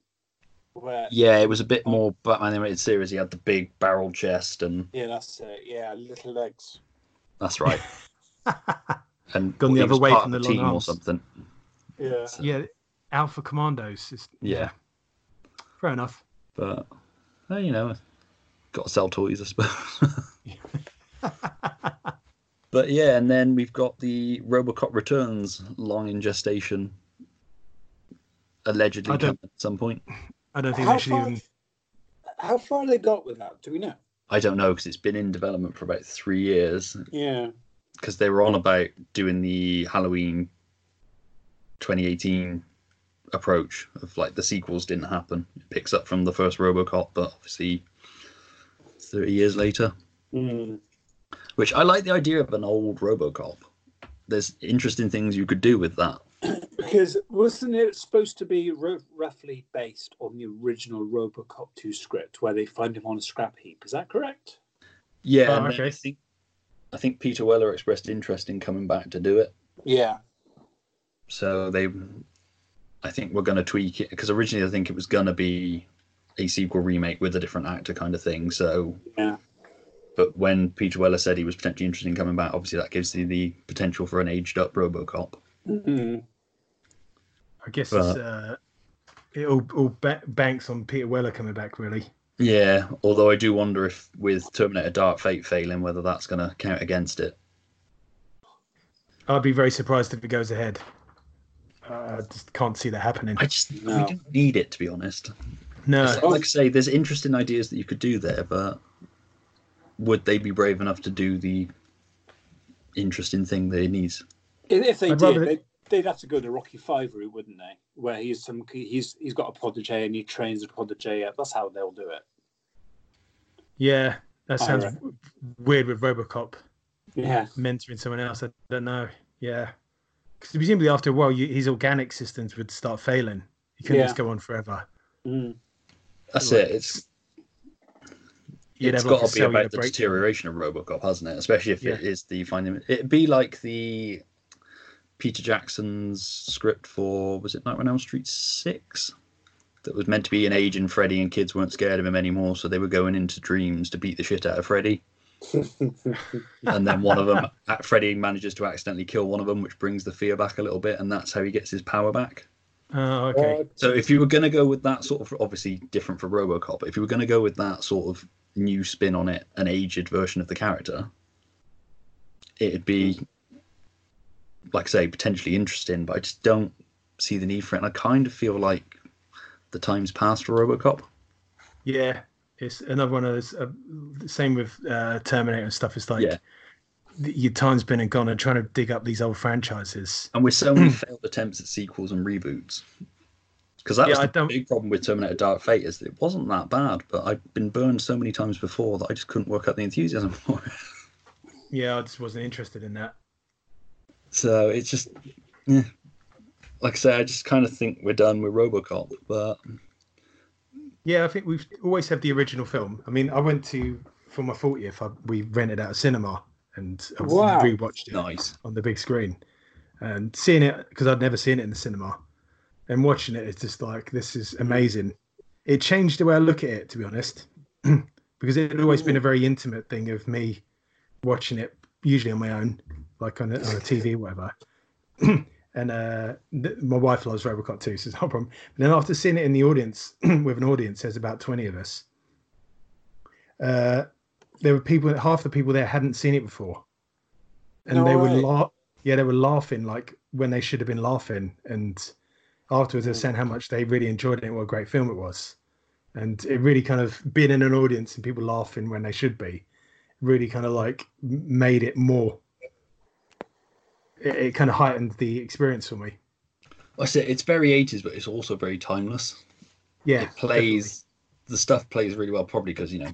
Where, Yeah, it was a bit more Batman animated series. He had the big barrel chest, and yeah, that's it. Yeah, little legs. that's right. [laughs] and Gone the other way from the the long team or something. Yeah. Yeah, Alpha Commandos. Is, Yeah. fair enough. But well, you know, got to sell toys, I suppose. [laughs] but yeah, and then we've got the RoboCop Returns, long in gestation, allegedly coming at some point. I don't think How they should far- even. How far they got with that? Do we know? I don't know because it's been in development for about three years. Yeah. Because they were on about doing the Halloween 2018 approach of like the sequels didn't happen. It picks up from the first RoboCop, but obviously 30 years later. Mm. Which I like the idea of an old RoboCop. There's interesting things you could do with that. Because wasn't it supposed to be ro- roughly based on the original RoboCop 2 script, where they find him on a scrap heap? Is that correct? Yeah, Oh, and then okay. I think I think Peter Weller expressed interest in coming back to do it. Yeah. So they, I think we're going to tweak it because originally I think it was going to be a sequel remake with a different actor kind of thing. So, Yeah. but when Peter Weller said he was potentially interested in coming back, obviously that gives you the potential for an aged up RoboCop. Mm. I guess But- it's, uh, it all, all ba- banks on Peter Weller coming back, really. Yeah, although I do wonder if with Terminator Dark Fate failing, whether that's going to count against it. I'd be very surprised if it goes ahead. Uh, I just can't see that happening. I just No. we don't need it to be honest. No, Like I say, there's interesting ideas that you could do there, but would they be brave enough to do the interesting thing they need? If if they I'd did, rather- they'd, they'd have to go the Rocky Five route, wouldn't they? Where he's some he's he's got a protege and he trains the protege. up. That's how they'll do it. yeah, that sounds reckon. weird with RoboCop Yeah. mentoring someone else. I don't know. Yeah, because presumably after a while, you, his organic systems would start failing. He couldn't Yeah. just go on forever. Mm. That's Right. it. It's You'd it's have like got to be cellular about the deterioration of RoboCop, hasn't it? Especially if it Yeah. is the finding. It'd be like the Peter Jackson's script for was it Nightmare on Elm Street six? That was meant to be an aging Freddy, and kids weren't scared of him anymore, so they were going into dreams to beat the shit out of Freddy. [laughs] and then one of them, Freddy manages to accidentally kill one of them, which brings the fear back a little bit, and that's how he gets his power back. Oh, okay. So if you were going to go with that sort of, obviously different for RoboCop, but if you were going to go with that sort of new spin on it, an aged version of the character, it'd be, like I say, potentially interesting. But I just don't see the need for it, and I kind of feel like the time's passed for RoboCop. Yeah, it's another one of those. Uh, same with uh, Terminator and stuff. It's like Yeah. your time's been and gone, and trying to dig up these old franchises. And with so many [clears throat] failed attempts at sequels and reboots, because that Yeah, was the don't- big problem with Terminator Dark Fate is that it wasn't that bad, but I've been burned so many times before that I just couldn't work out the enthusiasm [laughs] for it. Yeah, I just wasn't interested in that. So it's just, yeah. Like I say, I just kind of think we're done with RoboCop, but Yeah, I think we've always had the original film. I mean, I went to for my 40th. I, we rented out a cinema and I Wow. rewatched it nice. on the big screen, and seeing it because I'd never seen it in the cinema, and watching it, it's just like this is amazing. It changed the way I look at it, to be honest, [clears throat] because it had always been a very intimate thing of me watching it, usually on my own, like on a, on a TV, whatever. [clears throat] and uh, th- my wife loves Robocop too, so it's no problem. But then after seeing it in the audience [clears throat] with an audience, there's about twenty of us. Uh, there were people, half the people there hadn't seen it before, and No they were way. la- yeah, they were laughing like when they should have been laughing, and afterwards they were saying how much they really enjoyed it and what a great film it was, and it really kind of being in an audience and people laughing when they should be, really kind of like made it more. It, it kind of heightened the experience for me. I said it's very 80s, but it's also very timeless. Yeah, it plays, the stuff plays really well, probably because, you know,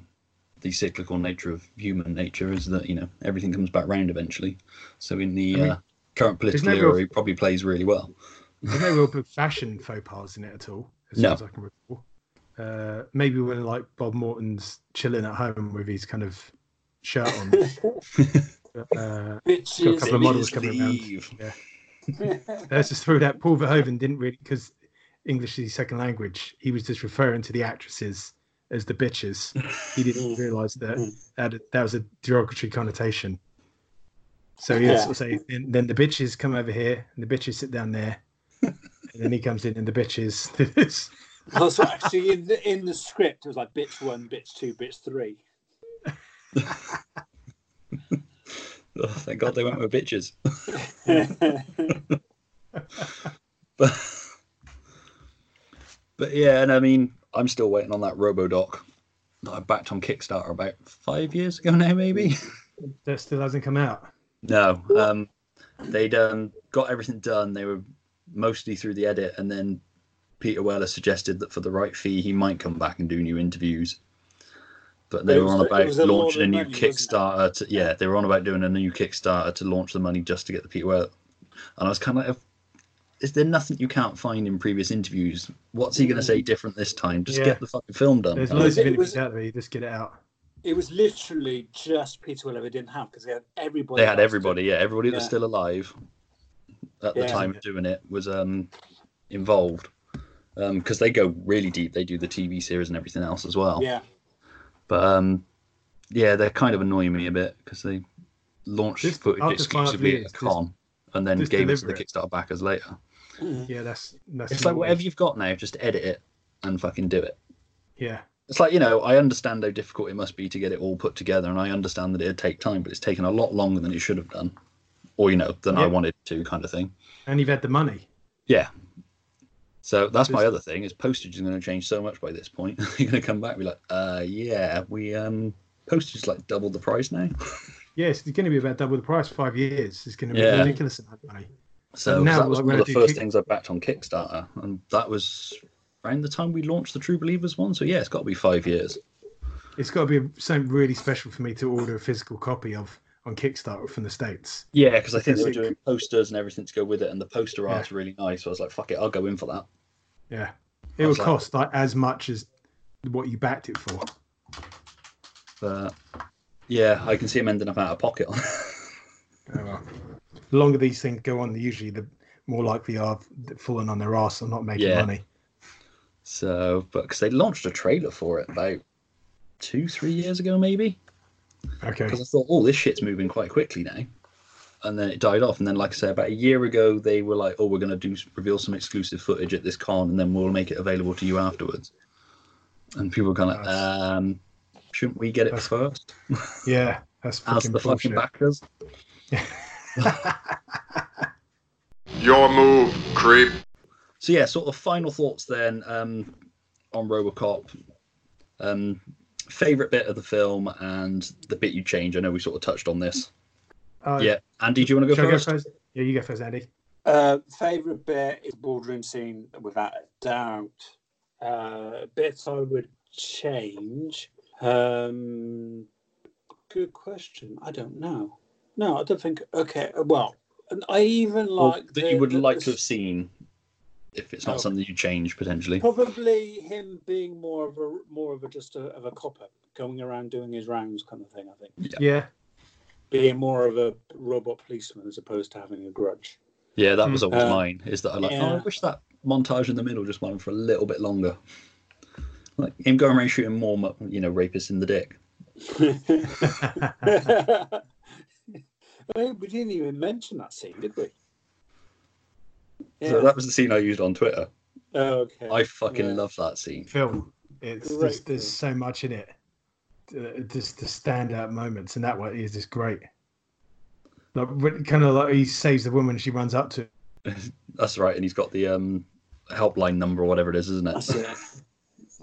the cyclical nature of human nature is that, you know, everything comes back round eventually. So in the I mean, uh, current political no era, real- it probably plays really well. There's no real big fashion faux pas in it at all, as No. far as I can recall. Uh, maybe when like Bob Morton's chilling at home with his kind of shirt on. [laughs] uh, got a couple of models coming Leave. around. Yeah. Let's just throw that. Paul Verhoeven didn't really, because English is his second language, he was just referring to the actresses as the bitches. He didn't [laughs] realise that that, that was a derogatory connotation. So he Yeah. sort of say, and then the bitches come over here, and the bitches sit down there, and then he comes in, and the bitches. [laughs] Also, [laughs] actually, in the, in the script, it was like bitch one, bitch two, bitch three. Oh, thank God they went with bitches. [laughs] but, but yeah, and I mean, I'm still waiting on that RoboDoc that I backed on Kickstarter about five years ago now, maybe. that still hasn't come out. No, um, they'd um, got everything done. They were mostly through the edit, and then Peter Weller suggested that for the right fee, he might come back and do new interviews. But they It were on a- about was a lot launching a new money. Kickstarter. To, yeah, they were on about doing a new Kickstarter to launch the money just to get the Peter Weller. And I was kind of like, is there nothing you can't find in previous interviews? What's he going to say different this time? Just Yeah. get the fucking film done. There's Um, loads of it interviews was- out there. You just get it out. It was literally just Peter Weller they didn't have because they had everybody. they had everybody yeah everybody that was still alive at the time of doing it was um involved because they go really deep they do the tv series and everything else as well Yeah. But um yeah they're kind of annoying me a bit because they launched Just footage after five exclusively years, at a con and then gave it to the kickstarter backers later. Yeah, that's that's. it's like whatever you've got now just edit it and fucking do it. Yeah, it's like you know i understand how difficult it must be to get it all put together and i understand that it'd take time but it's taken a lot longer than it should have done or you know than i wanted to kind of thing. And you've had the money. Yeah. So that's my other thing is postage is going to change so much by this point. [laughs] You're going to come back and be like, uh, yeah, we um postage is like double the price now. [laughs] Yes, it's going to be about double the price. Five years. It's going to be Yeah. ridiculous amount of money. So now, that was like, one of the first Kick- things I backed on Kickstarter, and that was around the time we launched the True Believers one. So yeah, it's got to be five years. It's got to be something really special for me to order a physical copy of on Kickstarter from the states. Yeah, because I think they were doing posters and everything to go with it, and the poster Yeah. art's really nice. So I was like, fuck it, I'll go in for that. Yeah, it would like- cost like as much as what you backed it for. But yeah, I can see him ending up out of pocket. [laughs] Oh, well. The longer these things go on, usually the more likely are falling on their ass and not making Yeah. money. so, but because they launched a trailer for it about two, three years ago, maybe. Okay. because I thought, oh, this shit's moving quite quickly now. And then it died off. And then, like I said, about a year ago, they were like, oh, we're going to do reveal some exclusive footage at this con, and then we'll make it available to you afterwards. And people were kind of like, um, shouldn't we get it that's first [laughs] Yeah, that's [laughs] as fucking the fucking bullshit. backers? [laughs] Your move, creep. So yeah, sort of final thoughts then um, on RoboCop. Um, favorite bit of the film and the bit you change. I know we sort of touched on this. Uh, yeah, Andy, do you want to go shall first? go first? Yeah, you go first, Andy. Uh, favorite bit is boardroom scene, without a doubt. Uh, bits I would change. Um, good question. I don't know. No, I don't think. Okay, well, and I even Or like that the- you would the- like the to have seen, if it's not Oh. something you change potentially. Probably him being more of a more of a just a, of a copper, going around doing his rounds kind of thing. I think Yeah, being more of a robot policeman as opposed to having a grudge. Yeah, that was always Uh, mine. Is that I like? Oh, I wish that montage in the middle just went on for a little bit longer. Like him going around shooting more, you know, rapists in the dick. [laughs] Well, we didn't even mention that scene, did we? So that was the scene I used on Twitter. Oh, okay. I fucking Yeah. love that scene. film. It's Great there's, there's so much in it. Uh, just the standout moments, and that one is just great. Like kind of like he saves the woman, she runs up to. [laughs] That's right, and he's got the um helpline number or whatever it is, isn't it? That's it.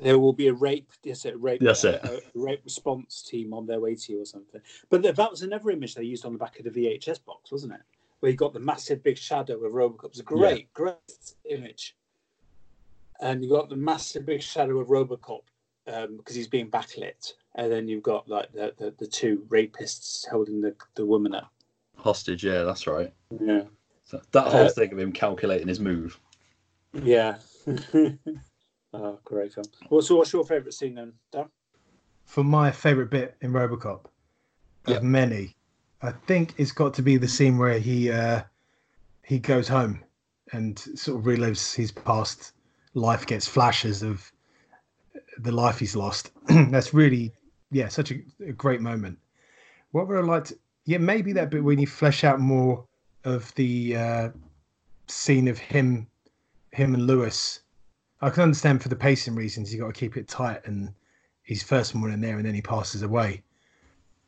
There will be a rape. Yes, a rape. That's it. A, a rape response team on their way to you or something. But that was another image they used on the back of the VHS box, wasn't it? Where you got the massive big shadow of Robocop. It was a great, great image. And you got the massive big shadow of Robocop um, because he's being backlit, and then you've got like the, the, the two rapists holding the, the woman up. Hostage, yeah, that's right. Yeah. So that whole Uh, thing of him calculating his move. Yeah. [laughs] oh, great film. What's, what's your favourite scene then, Dan? For my favorite bit in RoboCop, Yeah. of many, I think it's got to be the scene where he uh, he goes home and sort of relives his past life, gets flashes of the life he's lost. [clears throat] That's really, yeah, such a, a great moment. What would I like to? Yeah, maybe that bit when you flesh out more of the uh, scene of him, him and Lewis. I can understand for the pacing reasons you got to keep it tight, and he's first one in there, and then he passes away.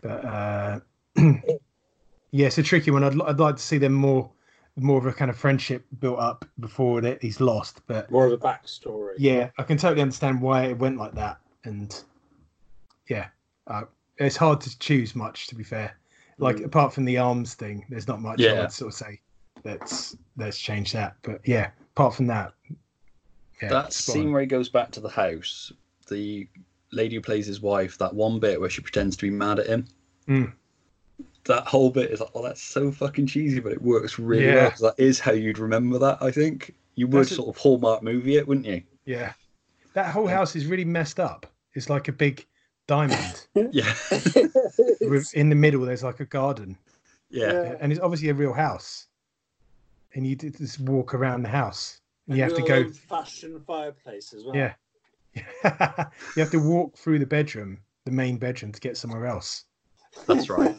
But uh, [clears throat] yeah, it's a tricky one. I'd, I'd like to see them more, more of a kind of friendship built up before that he's lost. But More of a backstory. yeah, I can totally understand why it went like that, and yeah, uh, it's hard to choose much. To be fair, like Mm. apart from the arms thing, there's not much I'd sort of say that's let's change that. But yeah, apart from that, yeah, that scene on. where he goes back to the house, the lady who plays his wife, that one bit where she pretends to be mad at him. Mm. That whole bit is like, oh, that's so fucking cheesy, but it works really Yeah. well that is how you'd remember that. I think you would That's a- sort of hallmark movie it, wouldn't you? yeah, that whole house is really messed up. It's like a big diamond. [laughs] Yeah, [laughs] in the middle, there's like a garden, yeah, Yeah. and it's obviously a real house. And you just walk around the house. And you have to go old-fashioned fireplace as well. Yeah. [laughs] you have to walk through the bedroom, the main bedroom, to get somewhere else. that's right.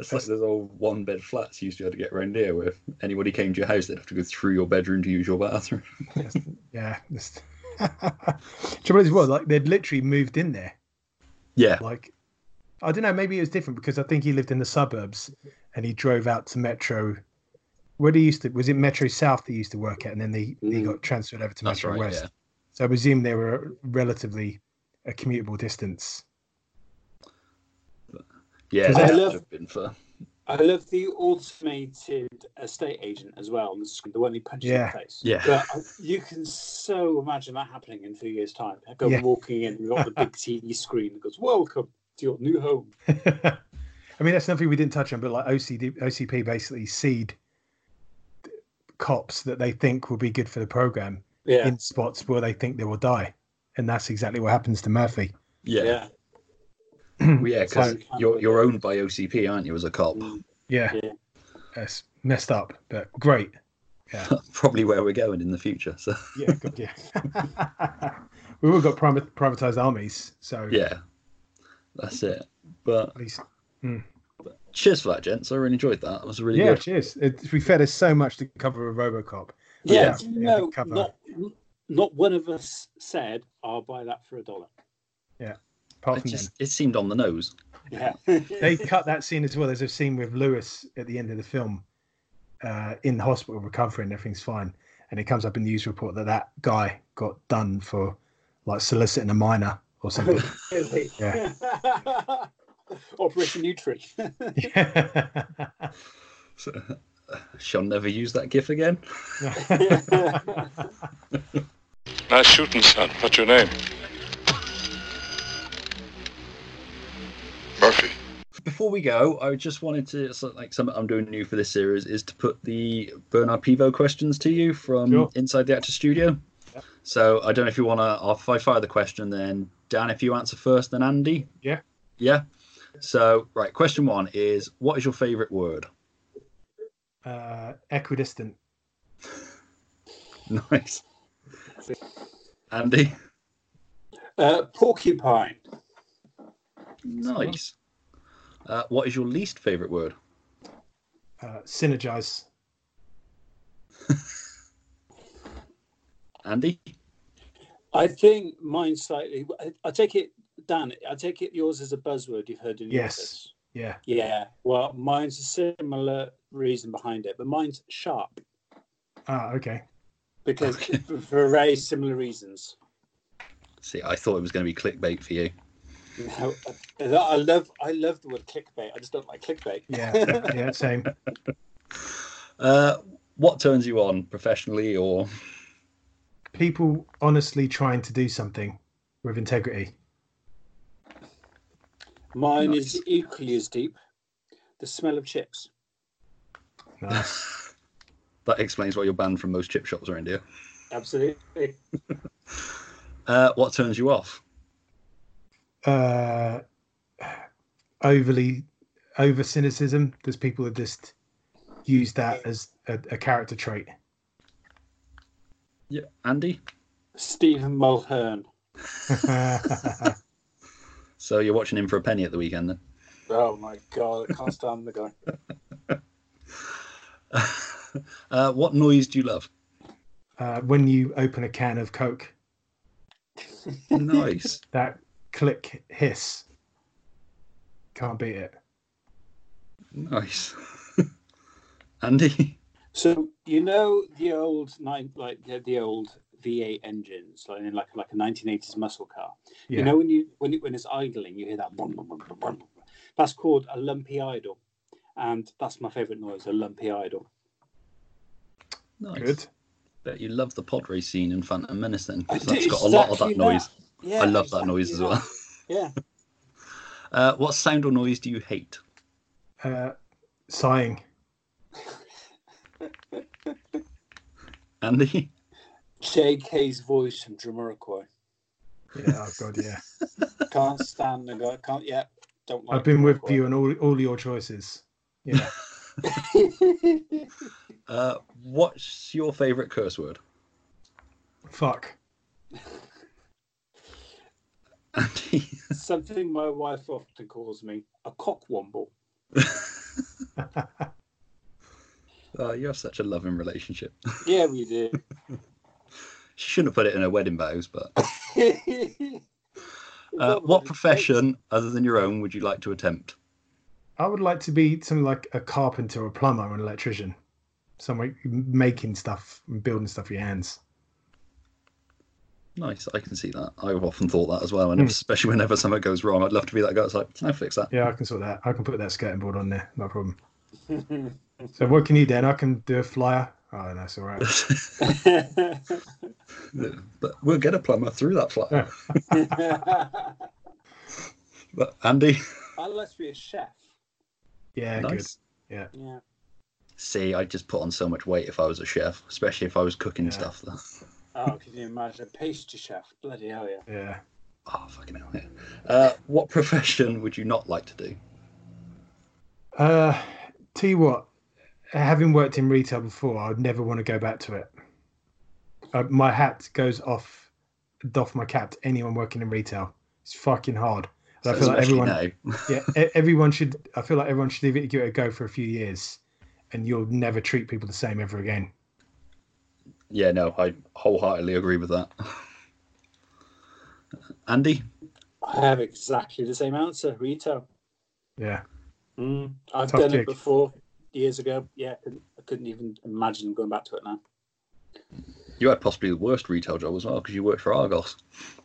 It's like those old one bed flats you used to be able to get around here, where if anybody came to your house, they'd have to go through your bedroom to use your bathroom. Yes. yeah. Just... [laughs] Trouble is, well, like they'd literally moved in there. Yeah, Like, I don't know, maybe it was different because I think he lived in the suburbs and he drove out to Metro where he used to was it Metro South that he used to work at, and then they he Mm. got transferred over to That's Metro right, West. yeah. So I presume they were relatively a commutable distance. Yeah, I love- been for. I love the automated estate agent as well on the screen, the one he punches Yeah. in the face. Yeah. But I- you can so imagine that happening in a few years' time. I go Yeah. walking in, we've got the big TV screen that goes, Welcome to your new home. [laughs] I mean, that's something we didn't touch on, but like OCD, OCP basically seed cops that they think will be good for the program Yeah. in spots where they think they will die, and that's exactly what happens to Murphy. Yeah, yeah. Well, yeah, [clears throat] because So- you're you're owned by OCP, aren't you, as a cop? Mm, Yeah, Yeah. it's messed up, but great. Yeah, [laughs] Probably where we're going in the future. So yeah, good, yeah. [laughs] We've all got privat- privatized armies, so yeah, that's it. But at least cheers for that, gents. I really enjoyed that. It was really yeah. good. Cheers. It, to be fair, there's so much to cover with RoboCop. Yeah, Yeah, do you know, cover. not, not one of us said, I'll buy that for a dollar. Apart It from just it seemed on the nose. Yeah. [laughs] they cut that [laughs] scene as well. There's a scene with Lewis at the end of the film, uh, in the hospital recovering. Everything's fine, and it comes up in the news report that that guy got done for like soliciting a minor or [laughs] something. Really? Yeah. Operation Nutri. So, shall never use that gif again. Nice shooting, son. What's your name? Murphy. Before we go, I just wanted to so, like something I'm doing new for this series is to put the Bernard Pivot questions to you from Sure. inside the actor studio. So I don't know if you want to. If I fire the question, then Dan, if you answer first, then Andy. Yeah. Yeah. So right, question one is: What is your favourite word? uh, equidistant. [laughs] Nice. Andy. uh, porcupine. Nice. Uh, what is your least favourite word? Uh, synergize. [laughs] Andy. I think mine slightly. I, I take it, Dan. I take it yours is a buzzword you've heard in the Yes. office. Yeah. Yeah. Well, mine's a similar reason behind it, but mine's sharp Ah, okay. because for, for very similar reasons. See, I thought it was going to be clickbait for you. No, I love I love the word clickbait. I just don't like clickbait. Yeah. [laughs] yeah. Same. Uh, what turns you on professionally or People honestly trying to do something with integrity. Mine Nice. is equally as deep. The smell of chips. Nice. [laughs] that explains why you're banned from most chip shops around here? Absolutely. [laughs] Uh, what turns you off? Uh, overly over cynicism. There's people that just use that as a, a character trait. Yeah, Andy. Stephen Mulhern. [laughs] So you're watching him for a penny at the weekend then? Oh my god, I can't stand the guy. [laughs] Uh, what noise do you love? uh, when you open a can of Coke, Nice. that click hiss. Can't beat it. nice. [laughs] Andy. So you know the old nine like the, the old V8 engines, like in like like a 1980s muscle car. Yeah. You know when you when it, when it's idling, you hear that. Brum, brum, brum, brum, brum. That's called a lumpy idle, and that's my favourite noise, a lumpy idle. Nice. Good. Bet you love the pod race scene in Phantom Menace then. 'cause I That's do got a lot of that exactly noise. Yeah, I love that noise as well. Yeah. [laughs] Uh, what sound or noise do you hate? Uh, sighing. [laughs] Andy? JK's voice from Jamiroquai. Yeah. Oh god. Yeah. [laughs] Can't stand the guy. Can't. Yeah. Don't like. I've been with you on all all your choices. Yeah. Uh, what's your favourite curse word? Fuck. Andy? Something [laughs] my wife often calls me a cockwomble. [laughs] [laughs] Oh, you have such a loving relationship. Yeah, we do. She shouldn't have put it in her wedding vows, but uh, what profession other than your own would you like to attempt? I would like to be something like a carpenter a plumber or an electrician. somewhere making stuff and building stuff with your hands. Nice, I can see that. I've often thought that as well, and hmm. especially [laughs] whenever something goes wrong, I'd love to be that guy. It's like, can I fix that? Yeah, I can sort that. I can put that skirting board on there, no problem. [laughs] so what can you do? I can do a flyer. Oh, that's all right. [laughs] but we'll get a plumber through that flyer. but Andy, I'd like to be a chef. Yeah, nice. good. Yeah. Yeah. See, I'd just put on so much weight if I was a chef, especially if I was cooking Yeah. stuff. Though. Oh, can you imagine a pastry chef? Bloody hell, yeah. Yeah. Oh, fucking hell, yeah. Uh, what profession would you not like to do? Uh, tell you what, having worked in retail before, I would never want to go back to it. Uh, my hat goes off, doff my cap to anyone working in retail. It's fucking hard. And I feel like everyone, now. [laughs] yeah, e- everyone should. I feel like everyone should give it, give it a go for a few years, and you'll never treat people the same ever again. Yeah, no, I wholeheartedly agree with that. [laughs] Andy, I have exactly the same answer. Retail. Yeah, Mm. I've Tough done gig. it before years ago. Yeah, I couldn't, I couldn't even imagine going back to it now. you had possibly the worst retail job as well because you worked for Argos.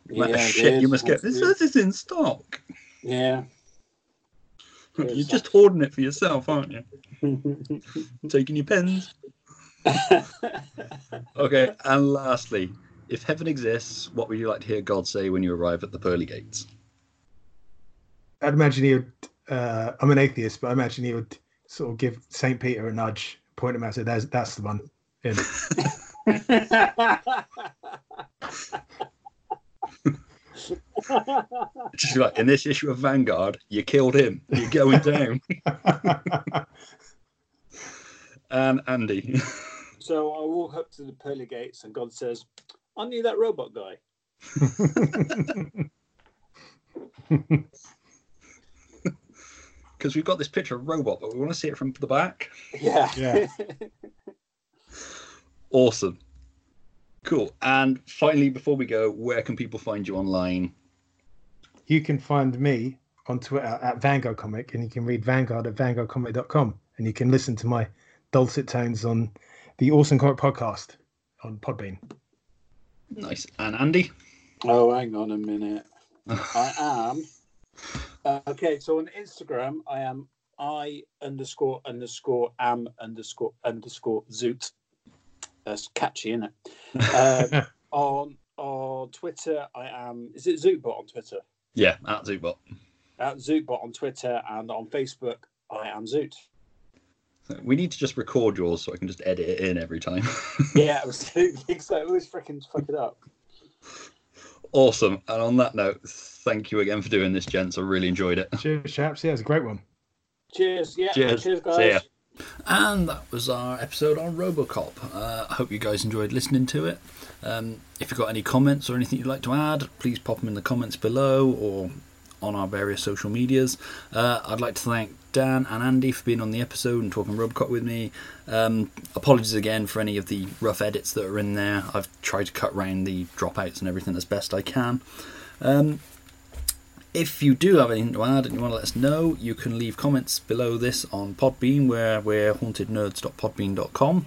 What Yeah, I shit you must get. This Absolutely. is in stock. Yeah. [laughs] You're just hoarding it for yourself, aren't you? [laughs] Taking your pens. Okay, and lastly, if heaven exists, what would you like to hear God say when you arrive at the pearly gates? I'd imagine he would. Uh, I'm an atheist, but I imagine he would sort of give Saint Peter a nudge, point him out, say, "That's that's the one." In. [laughs] Just like in this issue of Vanguard, you killed him. You're going down. [laughs] and Andy, [laughs] so I walk up to the pearly gates, and God says, "I knew that robot guy." [laughs] because we've got this picture of robot, but we want to see it from the back. Yeah. Yeah. [laughs] Awesome. Cool. And finally, before we go, where can people find you online? you can find me on Twitter at Vanguard Comic, and you can read Vanguard at vanguardcomic.com, and you can listen to my dulcet tones on the Awesome Comic Podcast on Podbean. Nice. And Andy? oh, hang on a minute. [laughs] I am. Uh, okay, so on Instagram, I am I underscore underscore am underscore underscore zoot. That's catchy, isn't it? Um, [laughs] on on Twitter, I am. Is it Zootbot on Twitter? Yeah, at Zootbot. At Zootbot on Twitter and on Facebook, I am Zoot. We need to just record yours so I can just edit it in every time. [laughs] Yeah, absolutely. So I always freaking fuck it up. awesome. And on that note, thank you again for doing this, gents. I really enjoyed it. Cheers, chaps. Yeah, it's a great one. Cheers. Yeah. Cheers. Cheers, guys. See ya. And that was our episode on Robocop. Uh, I hope you guys enjoyed listening to it. Um, if you've got any comments or anything you'd like to add, please pop them in the comments below or on our various social medias. Uh, I'd like to thank Dan and Andy for being on the episode and talking Robocop with me. Um, apologies again for any of the rough edits that are in there. I've tried to cut round the dropouts and everything as best I can. Um, if you do have anything to add and you want to let us know, you can leave comments below this on Podbean, where we're hauntednerds.podbean.com,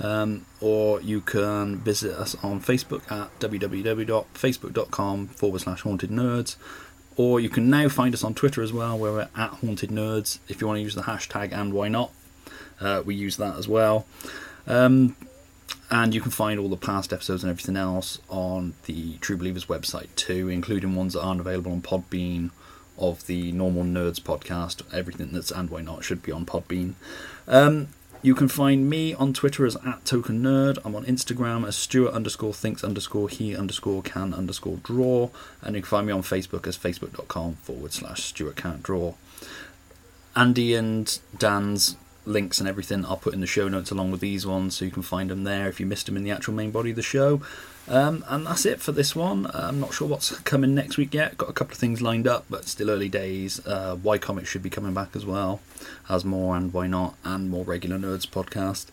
um, or you can visit us on Facebook at www.facebook.com forward slash haunted nerds, or you can now find us on Twitter as well, where we're at haunted nerds. If you want to use the hashtag and why not, uh, we use that as well. Um, and you can find all the past episodes and everything else on the True Believers website too, including ones that aren't available on Podbean of the normal Nerds podcast. Everything that's and why not should be on Podbean. Um, you can find me on Twitter as at Token Nerd. I'm on Instagram as Stuart underscore thinks underscore he underscore can underscore draw, and you can find me on Facebook as facebook.com forward slash Stuart can't draw. Andy and Dan's links and everything I'll put in the show notes along with these ones so you can find them there if you missed them in the actual main body of the show. Um, and that's it for this one. I'm not sure what's coming next week yet. Got a couple of things lined up, but still early days. Uh, y Comics should be coming back as well, as more and why not, and more regular Nerds podcast.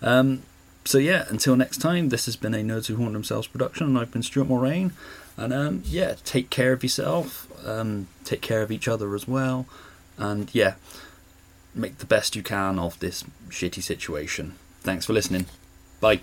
Um, so yeah, until next time, this has been a Nerds Who Haunt Themselves production, and I've been Stuart Mulrain. And um, yeah, take care of yourself, um, take care of each other as well, and yeah, make the best you can of this shitty situation. Thanks for listening. Bye.